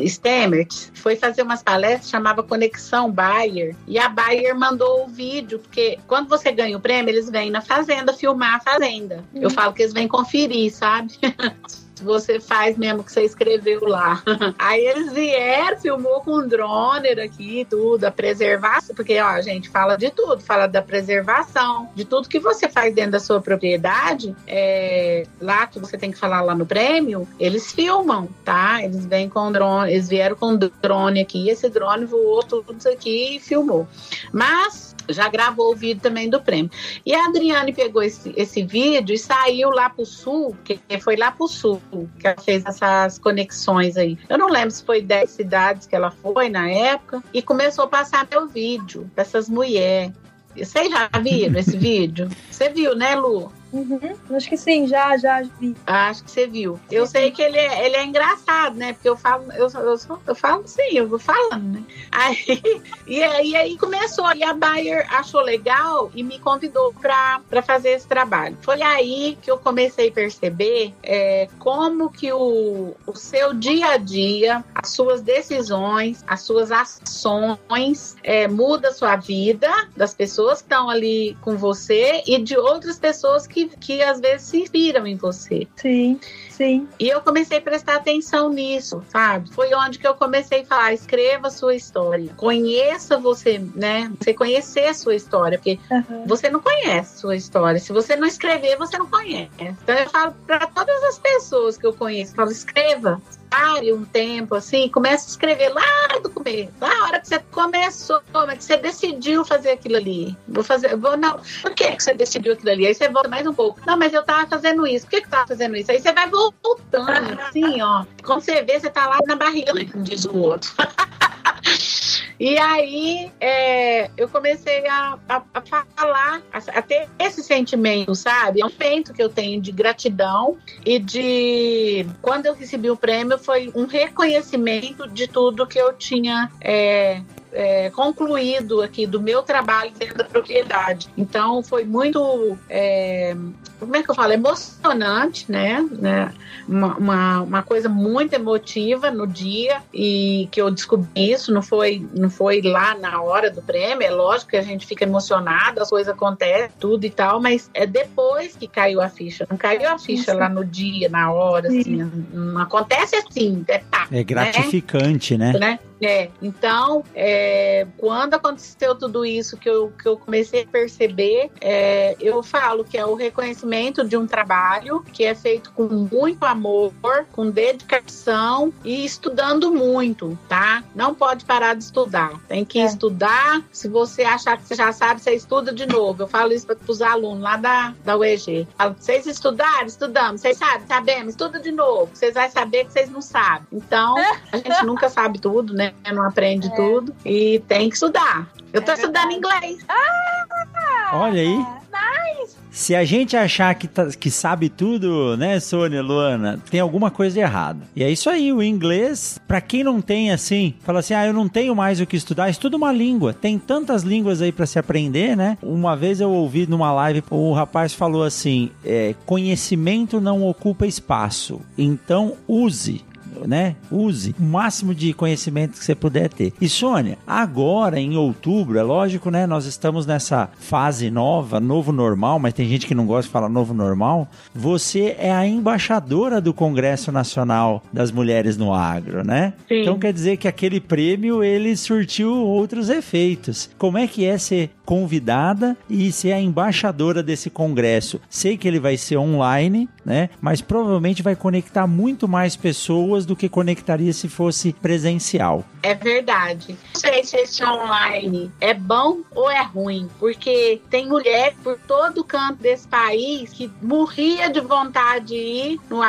Speaker 4: Stemert foi fazer umas palestras, chamava Conexão Bayer, e a Bayer mandou o vídeo, porque quando você ganha o prêmio, eles vêm na fazenda filmar a fazenda. Uhum. Eu falo que eles vêm conferir, sabe? você faz mesmo que você escreveu lá. Aí eles vieram, filmou com drone aqui, tudo, a preservação, porque ó, a gente fala de tudo, fala da preservação, de tudo que você faz dentro da sua propriedade, é, lá que você tem que falar lá no prêmio, eles filmam, tá? Eles vêm com drone, eles vieram com drone aqui, esse drone voou tudo isso aqui e filmou. Mas já gravou o vídeo também do prêmio. E a Adriane pegou esse, esse vídeo e saiu lá pro sul, que foi lá pro sul que ela fez essas conexões aí. Eu não lembro se foi 10 cidades que ela foi na época, e começou a passar meu vídeo dessas mulheres. Vocês já viram esse vídeo? Você viu, né, Lu?
Speaker 3: Uhum, acho que sim, já, já vi.
Speaker 4: Acho que você viu. Eu sei que ele é, ele é engraçado, né? Porque eu falo, eu, eu, eu falo sim, eu vou falando, né? Aí, e, aí, aí começou, e a Bayer achou legal e me convidou para fazer esse trabalho. Foi aí que eu comecei a perceber é, como que o, o seu dia a dia, as suas decisões, as suas ações é, muda a sua vida, das pessoas que estão ali com você e de outras pessoas que que, que às vezes se inspiram em você.
Speaker 3: Sim. Sim.
Speaker 4: E eu comecei a prestar atenção nisso, sabe? Foi onde que eu comecei a falar: escreva a sua história, conheça você, né? Você conhecer a sua história, porque uhum. você não conhece a sua história. Se você não escrever, você não conhece. Então eu falo para todas as pessoas que eu conheço, falo: escreva, pare um tempo assim, comece a escrever lá do começo, lá a hora que você começou, é que você decidiu fazer aquilo ali. Vou fazer, vou, não, por que, que você decidiu aquilo ali? Aí você volta mais um pouco. Não, mas eu tava fazendo isso, por que, que tava fazendo isso? Aí você vai voltando, assim, ó. Quando você vê, você tá lá na barriga, diz o outro. E aí é, eu comecei a, a, a falar, a, a, ter esse sentimento, sabe? É um sentimento que eu tenho de gratidão e de. Quando eu recebi o prêmio, foi um reconhecimento de tudo que eu tinha é, é, concluído aqui do meu trabalho dentro da propriedade. Então foi muito, é, como é que eu falo, emocionante, né? né? Uma, uma, uma, coisa muito emotiva no dia e que eu descobri isso, não foi, não foi lá na hora do prêmio, é lógico que a gente fica emocionado, as coisas acontecem, tudo e tal, mas é depois que caiu a ficha, não caiu a ficha lá no dia, na hora, assim, não acontece assim,
Speaker 2: é, tá, é gratificante, né?
Speaker 4: né? É, então, é, quando aconteceu tudo isso que eu, que eu comecei a perceber, é, eu falo que é o reconhecimento de um trabalho que é feito com muito amor, com dedicação e estudando muito, tá? Não pode parar de estudar. Tem que é. estudar. Se você achar que você já sabe, você estuda de novo. Eu falo isso para os alunos lá da, da UEG. Falo, vocês estudaram? Estudamos. Vocês sabem? Sabemos. Estuda de novo. Vocês vão saber que vocês não sabem. Então, a gente nunca sabe tudo, né? Não aprende é. tudo. E tem que estudar. Eu tô é estudando inglês.
Speaker 3: Ah,
Speaker 2: Olha aí.
Speaker 3: Nice.
Speaker 2: Se a gente achar que, tá, que sabe tudo, né, Sônia, Luana, tem alguma coisa errada. E é isso aí, o inglês, para quem não tem assim, fala assim: "Ah, eu não tenho mais o que estudar", estuda uma língua. Tem tantas línguas aí para se aprender, né? Uma vez eu ouvi numa live, o rapaz falou assim: é, "Conhecimento não ocupa espaço, então use" né? Use o máximo de conhecimento que você puder ter. E Sônia, agora em outubro, é lógico, né? Nós estamos nessa fase nova, novo normal, mas tem gente que não gosta de falar novo normal. Você é a embaixadora do Congresso Nacional das Mulheres no Agro, né? Sim. Então quer dizer que aquele prêmio ele surtiu outros efeitos. Como é que é ser convidada e ser a embaixadora desse congresso? Sei que ele vai ser online, né? Mas provavelmente vai conectar muito mais pessoas do que conectaria se fosse presencial.
Speaker 4: É verdade. Não sei se esse online é bom ou é ruim, porque tem mulher por todo canto desse país que morria de vontade de ir no,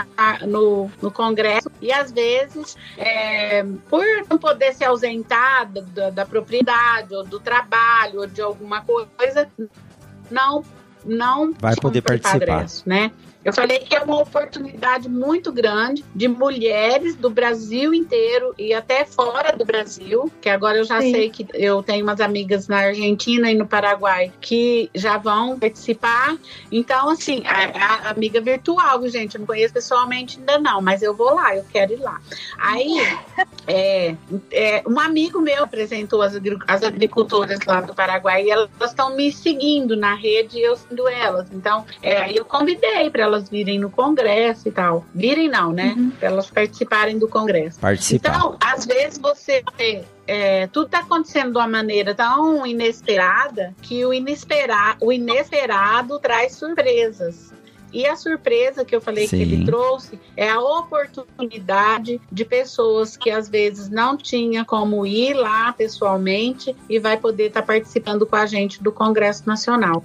Speaker 4: no, no congresso e às vezes, é, por não poder se ausentar da, da propriedade ou do trabalho ou de alguma coisa, não não
Speaker 2: vai poder participar,
Speaker 4: né? Eu falei que é uma oportunidade muito grande de mulheres do Brasil inteiro e até fora do Brasil, que agora eu já Sim. sei que eu tenho umas amigas na Argentina e no Paraguai que já vão participar. Então, assim, a, a amiga virtual, gente, eu não conheço pessoalmente ainda não, mas eu vou lá, eu quero ir lá. Aí, é, é, um amigo meu apresentou as, as agricultoras lá do Paraguai e elas estão me seguindo na rede e eu sendo elas. Então, é, eu convidei para elas virem no congresso e tal. Virem não, né? Uhum. Pra elas participarem do congresso.
Speaker 2: Participar.
Speaker 4: Então, às vezes você é, tudo está acontecendo de uma maneira tão inesperada que o, inespera, o inesperado traz surpresas. E a surpresa que eu falei Sim. que ele trouxe é a oportunidade de pessoas que às vezes não tinha como ir lá pessoalmente e vai poder estar tá participando com a gente do Congresso Nacional.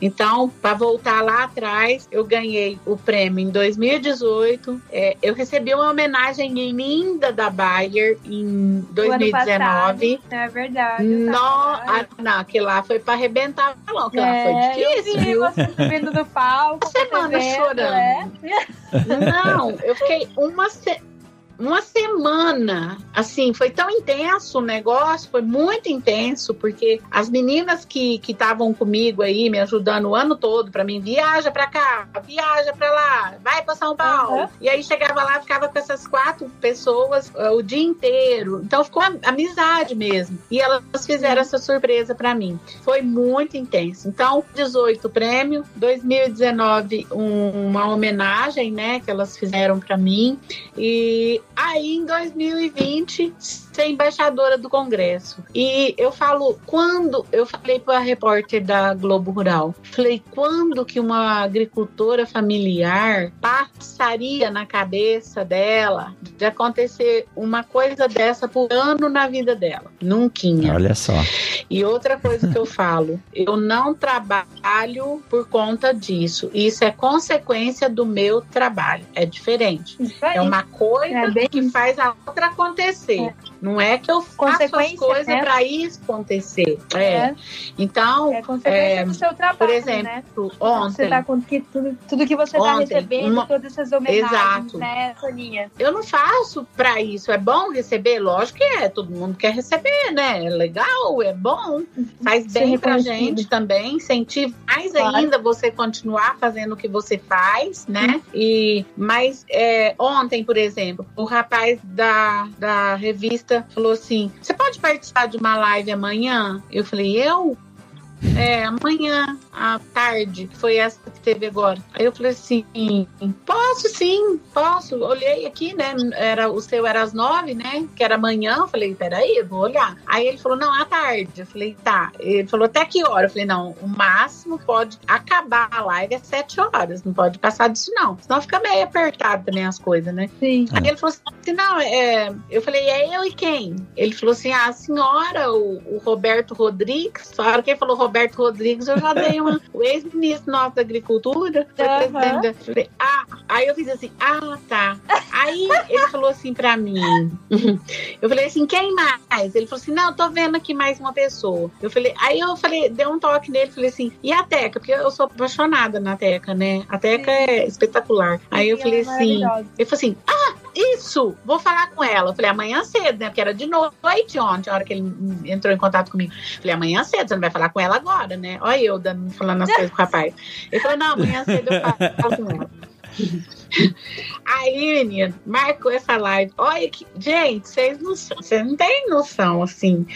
Speaker 4: Então, para voltar lá atrás, eu ganhei o prêmio em 2018. É, eu recebi uma homenagem linda da Bayer em 2019.
Speaker 3: Passado, é verdade.
Speaker 4: No, ah, não, aquele lá foi para arrebentar o balão, que é, lá foi difícil.
Speaker 3: Eu vi você subindo do palco.
Speaker 4: Você semana chorando. É? Não, eu fiquei uma semana uma semana, assim, foi tão intenso o negócio, foi muito intenso, porque as meninas que estavam comigo aí, me ajudando o ano todo, para mim, viaja para cá, viaja para lá, vai para São Paulo. Uhum. E aí chegava lá, ficava com essas quatro pessoas uh, o dia inteiro. Então ficou amizade mesmo. E elas fizeram essa surpresa para mim. Foi muito intenso. Então, 18 prêmio, 2019 um, uma homenagem, né, que elas fizeram para mim. E Aí em 2020 ser embaixadora do Congresso. E eu falo, quando eu falei para a repórter da Globo Rural, falei, quando que uma agricultora familiar passaria na cabeça dela de acontecer uma coisa dessa por ano na vida dela? Nunca.
Speaker 2: Olha só.
Speaker 4: E outra coisa que eu falo, eu não trabalho por conta disso. Isso é consequência do meu trabalho. É diferente. É uma coisa é que faz a outra acontecer. É. Não é que eu faço as coisas né? para isso acontecer. É. é. Então,
Speaker 3: é consequência é, do seu trabalho,
Speaker 4: por exemplo,
Speaker 3: né?
Speaker 4: ontem.
Speaker 3: Você tá com que, tudo, tudo que você está recebendo, uma, todas essas homenagens, exato. né, Soninha?
Speaker 4: Eu não faço para isso. É bom receber? Lógico que é. Todo mundo quer receber, né? É legal, é bom. Faz bem pra gente também. Incentiva mais claro. ainda você continuar fazendo o que você faz, né? E, mas é, ontem, por exemplo, o rapaz da, da revista falou assim: Você pode participar de uma live amanhã? Eu falei: Eu? É, amanhã à tarde, que foi essa que teve agora. Aí eu falei assim: posso sim, posso. Olhei aqui, né? Era, o seu era às nove, né? Que era amanhã. Eu falei: peraí, eu vou olhar. Aí ele falou: não, à tarde. Eu falei: tá. Ele falou: até que hora? Eu falei: não, o máximo pode acabar a live às sete horas. Não pode passar disso, não. Senão fica meio apertado também as coisas, né?
Speaker 3: Sim.
Speaker 4: Aí ele falou assim: não, é. Eu falei: é eu e quem? Ele falou assim: ah, a senhora, o, o Roberto Rodrigues. A hora que ele falou Roberto Rodrigues, eu já dei uma. o ex-ministro nosso da Agricultura foi uhum. presidente da. Ah, aí eu fiz assim, ah, tá. Aí ele falou assim pra mim. eu falei assim, quem mais? Ele falou assim: não, tô vendo aqui mais uma pessoa. Eu falei, aí eu falei, dei um toque nele, falei assim, e a Teca? Porque eu sou apaixonada na Teca, né? A Teca Sim. é espetacular. Aí eu falei assim, ele falou assim, ah, isso, vou falar com ela. Falei, amanhã cedo, né? Porque era de noite ontem, a hora que ele entrou em contato comigo. Falei, amanhã cedo, você não vai falar com ela agora, né? Olha eu dando, falando as coisas com o rapaz. Ele falou, não, amanhã cedo eu falo com ela. Aí, menino, marcou essa live. Olha que. Gente, vocês não, vocês não têm noção, assim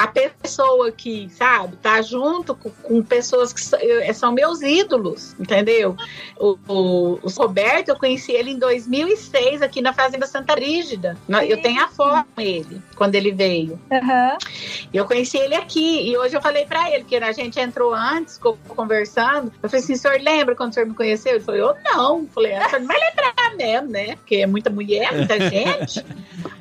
Speaker 4: a pessoa que, sabe, tá junto com, com pessoas que eh, são meus ídolos, entendeu? O, o, o, Roberto, eu conheci ele em 2006 aqui na Fazenda Santa Brígida. Eu tenho a foto com ele, quando ele veio.
Speaker 3: Uhum.
Speaker 4: Eu conheci ele aqui e hoje eu falei para ele, que a gente entrou antes, ficou conversando. Eu falei assim, senhor lembra quando o senhor me conheceu? Ele falou, eu não. Eu falei, ah, não vai lembrar mesmo, né? Porque é muita mulher, muita gente.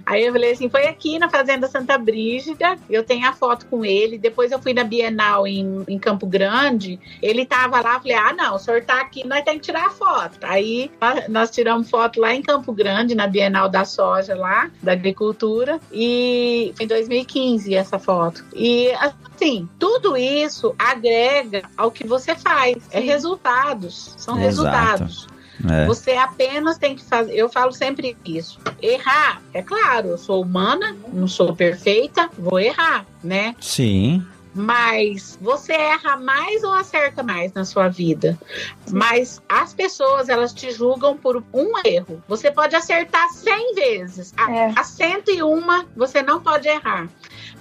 Speaker 4: Aí eu falei assim, foi aqui na Fazenda Santa Brígida, eu tenho a foto com ele. Depois eu fui na Bienal em, em Campo Grande, ele tava lá, falei, ah, não, o senhor tá aqui, nós temos que tirar a foto. Aí nós tiramos foto lá em Campo Grande, na Bienal da Soja lá, da Agricultura, e foi em 2015 essa foto. E assim, tudo isso agrega ao que você faz, é resultados, são Exato. resultados. É. Você apenas tem que fazer. Eu falo sempre isso. Errar, é claro, eu sou humana, não sou perfeita, vou errar, né?
Speaker 2: Sim.
Speaker 4: Mas você erra mais ou acerta mais na sua vida. Mas as pessoas, elas te julgam por um erro. Você pode acertar 100 vezes. A, é. a 101 você não pode errar.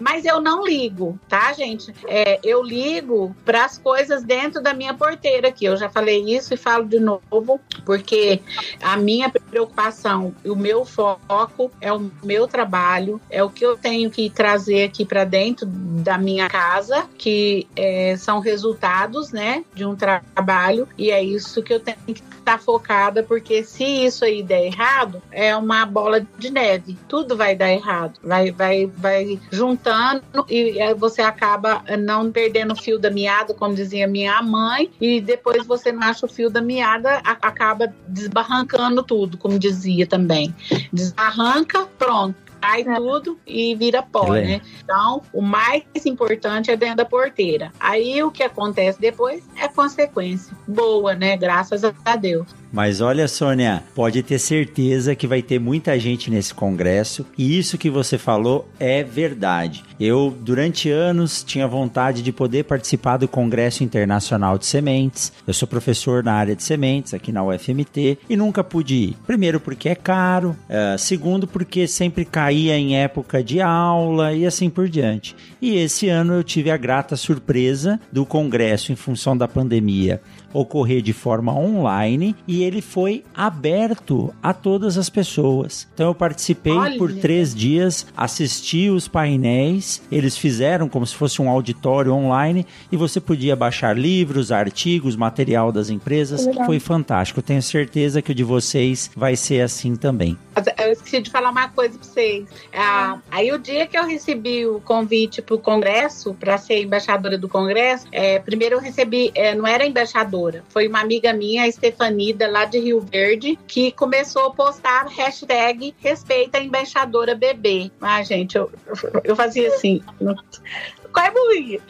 Speaker 4: Mas eu não ligo, tá, gente? É, eu ligo para as coisas dentro da minha porteira aqui. Eu já falei isso e falo de novo, porque a minha preocupação, o meu foco é o meu trabalho, é o que eu tenho que trazer aqui para dentro da minha casa, que é, são resultados, né, de um trabalho, e é isso que eu tenho que estar tá focada, porque se isso aí der errado, é uma bola de neve. Tudo vai dar errado. Vai, vai, vai juntando e você acaba não perdendo o fio da meada, como dizia minha mãe, e depois você não acha o fio da meada, acaba desbarrancando tudo, como dizia também. Desarranca, pronto cai é. tudo e vira pó, né? Então, o mais importante é dentro da porteira. Aí o que acontece depois é consequência. Boa, né? Graças a Deus.
Speaker 2: Mas olha, Sônia, pode ter certeza que vai ter muita gente nesse congresso e isso que você falou é verdade. Eu, durante anos, tinha vontade de poder participar do Congresso Internacional de Sementes. Eu sou professor na área de sementes aqui na UFMT e nunca pude ir. Primeiro, porque é caro, uh, segundo, porque sempre caía em época de aula e assim por diante. E esse ano eu tive a grata surpresa do congresso, em função da pandemia, ocorrer de forma online e ele foi aberto a todas as pessoas. Então eu participei Olha. por três dias, assisti os painéis, eles fizeram como se fosse um auditório online e você podia baixar livros, artigos, material das empresas. Foi fantástico. Eu tenho certeza que o de vocês vai ser assim também.
Speaker 4: Eu esqueci de falar uma coisa para vocês. Ah, aí o dia que eu recebi o convite para o Congresso, para ser embaixadora do Congresso, é, primeiro eu recebi, é, não era embaixadora, foi uma amiga minha, a Stefanida, lá de Rio Verde, que começou a postar hashtag respeita a embaixadora bebê. Ah, gente, eu, eu fazia assim, quase morria.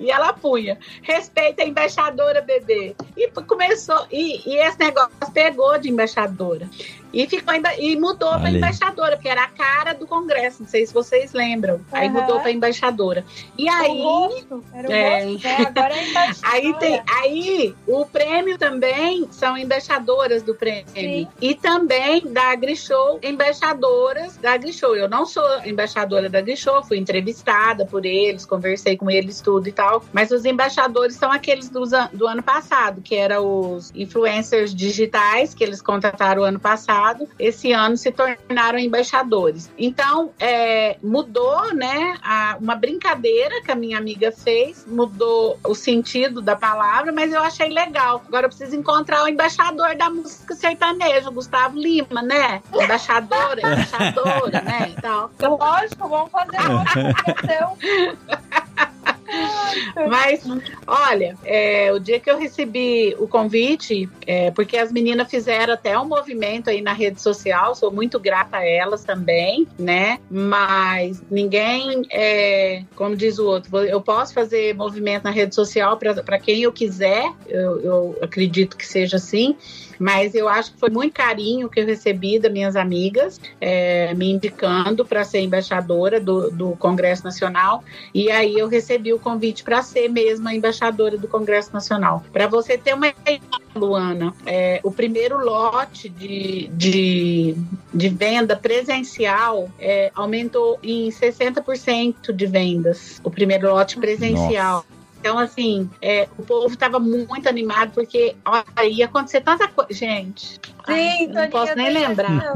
Speaker 4: E ela punha, respeita a embaixadora bebê. E começou, e, e esse negócio pegou de embaixadora. E ficou e mudou para embaixadora, porque era a cara do Congresso. Não sei se vocês lembram. Uhum. Aí mudou para embaixadora. E aí.
Speaker 3: O Era o é, rosto, né? Agora é embaixadora.
Speaker 4: aí, tem, aí o prêmio também são embaixadoras do prêmio. Sim. E também da AgriShow, embaixadoras da AgriShow. Eu não sou embaixadora da AgriShow, fui entrevistada por eles, conversei com eles tudo e tal. Mas os embaixadores são aqueles do, do ano passado, que eram os influencers digitais que eles contrataram o ano passado passado, esse ano se tornaram embaixadores. Então, é, mudou, né, a, uma brincadeira que a minha amiga fez, mudou o sentido da palavra, mas eu achei legal. Agora eu preciso encontrar o embaixador da música sertaneja, Gustavo Lima, né? Embaixadora, embaixadora, né? Então,
Speaker 3: lógico, vamos fazer uma
Speaker 4: Mas, olha, é, o dia que eu recebi o convite, é, porque as meninas fizeram até um movimento aí na rede social, sou muito grata a elas também, né? Mas ninguém, é, como diz o outro, eu posso fazer movimento na rede social para quem eu quiser, eu, eu acredito que seja assim mas eu acho que foi muito carinho que eu recebi das minhas amigas, é, me indicando para ser embaixadora do, do Congresso Nacional. E aí eu recebi o convite para ser mesmo a embaixadora do Congresso Nacional. Para você ter uma ideia, Luana, é, o primeiro lote de, de, de venda presencial é, aumentou em 60% de vendas. O primeiro lote presencial. Nossa. Então, assim, é, o povo estava muito animado, porque olha, ia acontecer tanta coisa. Gente,
Speaker 3: Sim, ai,
Speaker 4: não posso nem lembrar.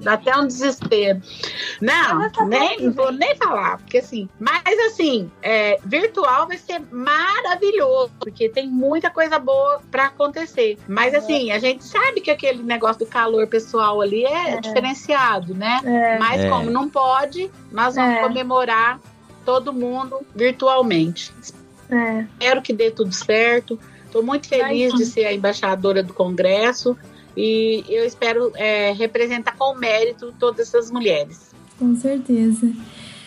Speaker 4: Dá até um desespero. Não, nem, não vou nem falar, porque assim, mas assim, é, virtual vai ser maravilhoso, porque tem muita coisa boa para acontecer. Mas assim, a gente sabe que aquele negócio do calor pessoal ali é, é. diferenciado, né? É. Mas é. como não pode, nós vamos é. comemorar todo mundo virtualmente. É. Espero que dê tudo certo. Estou muito feliz de ser a embaixadora do Congresso e eu espero é, representar com mérito todas essas mulheres.
Speaker 3: Com certeza.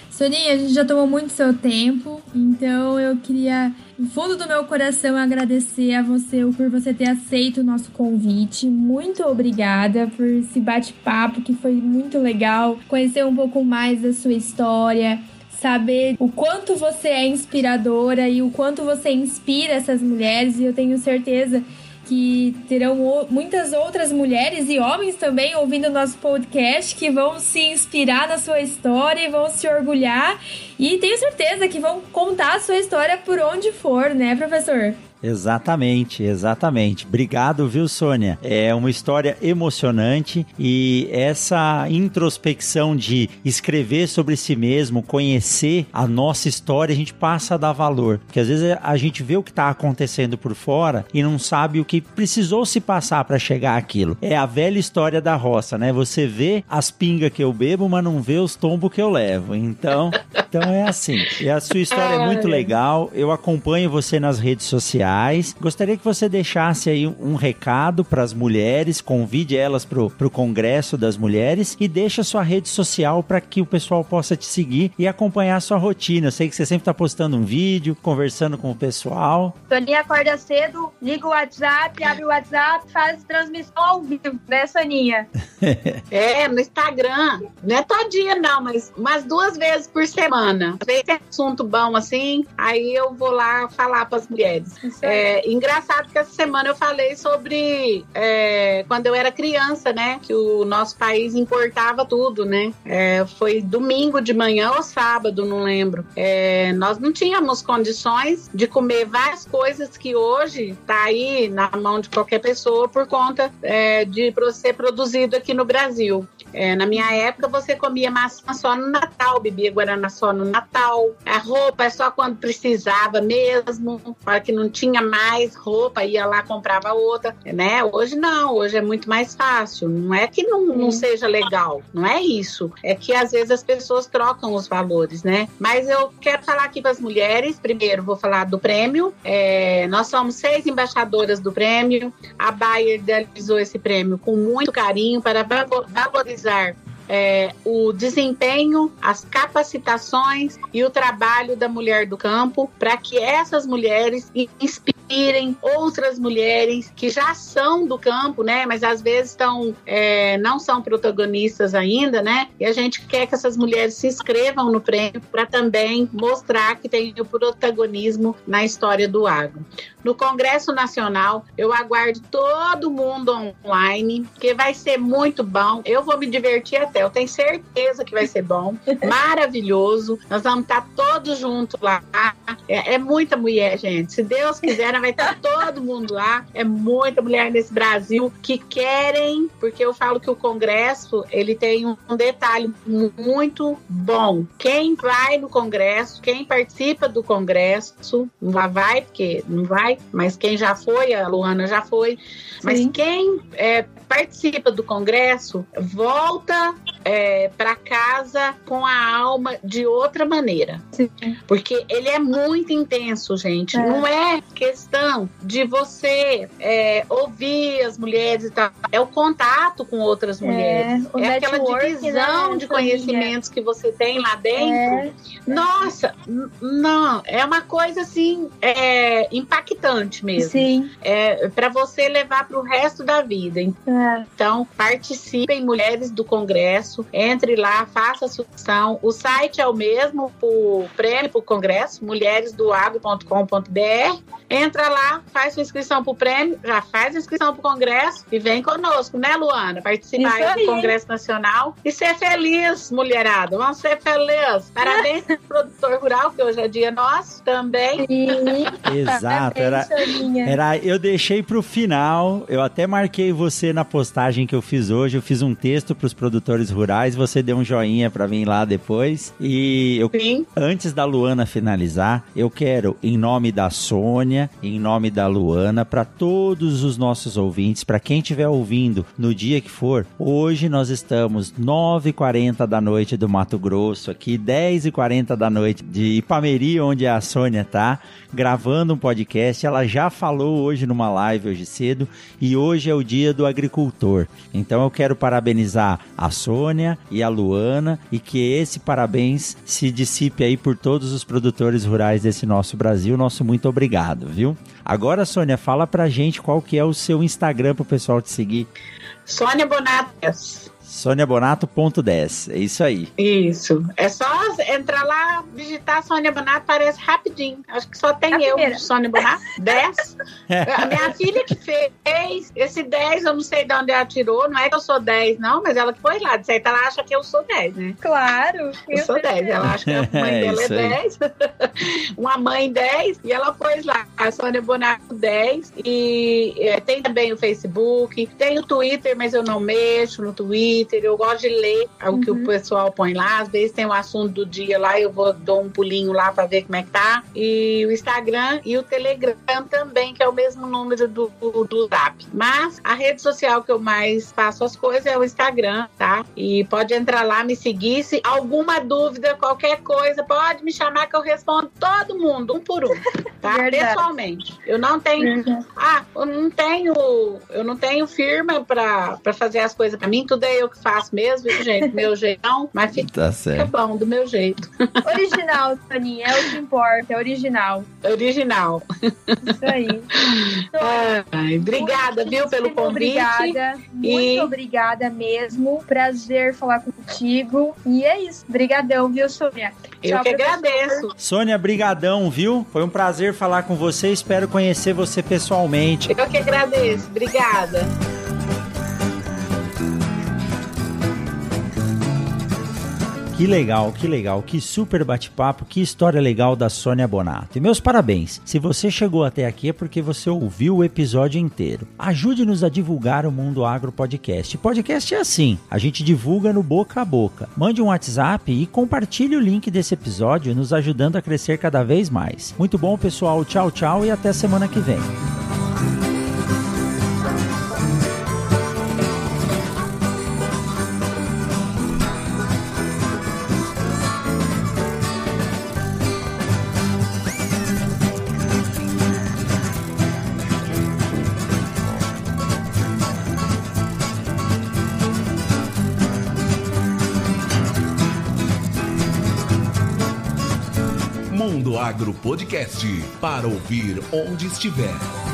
Speaker 3: Soninha, a gente já tomou muito seu tempo, então eu queria, no fundo do meu coração, agradecer a você por você ter aceito o nosso convite. Muito obrigada por esse bate-papo que foi muito legal, conhecer um pouco mais da sua história, saber o quanto você é inspiradora e o quanto você inspira essas mulheres, e eu tenho certeza que terão muitas outras mulheres e homens também ouvindo nosso podcast que vão se inspirar na sua história e vão se orgulhar e tenho certeza que vão contar a sua história por onde for, né, professor?
Speaker 2: Exatamente, exatamente. Obrigado, viu, Sônia? É uma história emocionante e essa introspecção de escrever sobre si mesmo, conhecer a nossa história, a gente passa a dar valor. Porque às vezes a gente vê o que está acontecendo por fora e não sabe o que precisou se passar para chegar aquilo. É a velha história da roça, né? Você vê as pingas que eu bebo, mas não vê os tombos que eu levo. Então, então é assim. E a sua história é muito legal. Eu acompanho você nas redes sociais sociais. Gostaria que você deixasse aí um recado para as mulheres, convide elas para o Congresso das Mulheres e deixa sua rede social para que o pessoal possa te seguir e acompanhar a sua rotina. Eu sei que você sempre está postando um vídeo, conversando com o pessoal.
Speaker 5: Soninha acorda cedo, liga o WhatsApp, abre o WhatsApp, faz transmissão ao vivo, né, Soninha?
Speaker 4: é, no Instagram. Não é todinha, não, mas umas duas vezes por semana. Às vezes tem assunto bom assim, aí eu vou lá falar para as mulheres. É, engraçado que essa semana eu falei sobre é, quando eu era criança, né? Que o nosso país importava tudo, né? É, foi domingo de manhã ou sábado, não lembro. É, nós não tínhamos condições de comer várias coisas que hoje tá aí na mão de qualquer pessoa por conta é, de ser produzido aqui no Brasil. É, na minha época, você comia maçã só no Natal, bebia guaraná só no Natal. A roupa é só quando precisava mesmo, para que não tinha mais roupa, ia lá comprava outra, né? Hoje não, hoje é muito mais fácil. Não é que não, não seja legal, não é isso. É que às vezes as pessoas trocam os valores, né? Mas eu quero falar aqui para as mulheres. Primeiro, vou falar do prêmio. É, nós somos seis embaixadoras do prêmio. A Bayer idealizou esse prêmio com muito carinho para valorizar valorizar é, o desempenho, as capacitações e o trabalho da mulher do campo para que essas mulheres inspirem outras mulheres que já são do campo, né? Mas às vezes estão é, não são protagonistas ainda, né? E a gente quer que essas mulheres se inscrevam no prêmio para também mostrar que tem o protagonismo na história do agro. No Congresso Nacional, eu aguardo todo mundo online, que vai ser muito bom. Eu vou me divertir até, eu tenho certeza que vai ser bom. Maravilhoso. Nós vamos estar todos juntos lá. É, é muita mulher, gente. Se Deus quiser, vai estar todo mundo lá. É muita mulher nesse Brasil que querem, porque eu falo que o Congresso ele tem um detalhe muito bom. Quem vai no Congresso, quem participa do Congresso, não vai, porque não vai, mas quem já foi, a Luana já foi, mas Sim. quem é, participa do congresso volta é, para casa com a alma de outra maneira. Sim. Porque ele é muito intenso, gente. É. Não é questão de você é, ouvir as mulheres e tal. É o contato com outras é, mulheres. É, aquela divisão né, de conhecimentos que você tem lá dentro. É. Nossa, não, é uma coisa assim é, impactante mesmo. Sim. É, para você levar para o resto da vida. Então, participem, mulheres do Congresso Congresso. Entre lá, faça a subscrição. O site é o mesmo, o prêmio para o Congresso, mulheresdoagro.com.br. Entra lá, faz sua inscrição para o prêmio, já faz a inscrição para o Congresso e vem conosco, né, Luana? Participar do Congresso Nacional e ser feliz, mulherada. Vamos ser felizes. Parabéns pro produtor rural, que hoje é dia nosso também.
Speaker 2: Exato, era, era, eu deixei para o final, eu até marquei você na postagem que eu fiz hoje, eu fiz um texto para os produtores rurais, você deu um joinha para mim lá depois. E eu,
Speaker 4: Sim.
Speaker 2: antes da Luana finalizar, eu quero, em nome da Sônia, em nome da Luana, para todos os nossos ouvintes, para quem estiver ouvindo no dia que for, hoje nós estamos 9h40 da noite do Mato Grosso, aqui 10h40 da noite de Ipameri, onde a Sônia tá, gravando um podcast. Ela já falou hoje numa live hoje cedo e hoje é o dia do agricultor. Então eu quero parabenizar a Sônia e a Luana e que esse parabéns se dissipe aí por todos os produtores rurais desse nosso Brasil. Nosso muito obrigado, viu? Agora, Sônia, fala pra gente qual que é o seu Instagram pro pessoal te seguir.
Speaker 4: Sônia Bonatas.
Speaker 2: SôniaBonato.10, é isso aí.
Speaker 4: Isso. É só entrar lá, digitar Sônia Bonato, parece rapidinho. Acho que só tem
Speaker 5: A
Speaker 4: eu,
Speaker 5: primeira.
Speaker 4: Sônia Bonato. 10. A minha filha que fez esse 10, eu não sei de onde ela tirou. Não é que eu sou 10, não, mas ela que foi lá. De certo, ela acha que eu sou 10, né?
Speaker 5: Claro.
Speaker 4: Eu sou 10. Ela acha que a mãe
Speaker 2: É
Speaker 4: dela é
Speaker 2: aí.
Speaker 4: 10. Uma mãe 10. E ela pôs lá, a Sônia Bonato 10. E é, tem também o Facebook. Tem o Twitter, mas eu não mexo no Twitter. Eu gosto de ler o que
Speaker 5: Uhum.
Speaker 4: o pessoal põe lá. Às vezes tem o assunto do dia lá, eu vou dou um pulinho lá pra ver como é que tá. E o Instagram e o Telegram também, que é o mesmo número do, do, do Zap. Mas a rede social que eu mais faço as coisas é o Instagram, tá? E pode entrar lá, me seguir. Se alguma dúvida, qualquer coisa, pode me chamar que eu respondo todo mundo, um por um, tá?
Speaker 5: Verdade.
Speaker 4: Pessoalmente. Eu não tenho ah, eu não tenho, eu não tenho firma pra, pra fazer as coisas pra mim, tudo é eu que faço mesmo, gente, meu jeitão, mas fica
Speaker 2: Tá certo.
Speaker 4: bom, do meu jeito,
Speaker 5: Original, Toninha, é o que importa, é original.
Speaker 4: original.
Speaker 5: Isso aí.
Speaker 4: Ai, obrigada, viu, pelo convite.
Speaker 5: Obrigada, muito
Speaker 4: E-
Speaker 5: obrigada mesmo. Prazer falar contigo. E é isso. Obrigadão, viu, Sônia?
Speaker 4: Eu
Speaker 5: Tchau,
Speaker 4: que
Speaker 5: professor.
Speaker 4: agradeço.
Speaker 2: Sônia, brigadão, viu? Foi um prazer falar com você, espero conhecer você pessoalmente.
Speaker 4: Eu que agradeço, obrigada.
Speaker 2: Que legal, que legal, que super bate-papo, que história legal da Sônia Bonato. E meus parabéns. Se você chegou até aqui é porque você ouviu o episódio inteiro. Ajude-nos a divulgar o Mundo Agro Podcast. Podcast é assim, a gente divulga no boca a boca. Mande um WhatsApp e compartilhe o link desse episódio, nos ajudando a crescer cada vez mais. Muito bom, pessoal. Tchau, tchau e até semana que vem.
Speaker 1: Agro Podcast para ouvir onde estiver.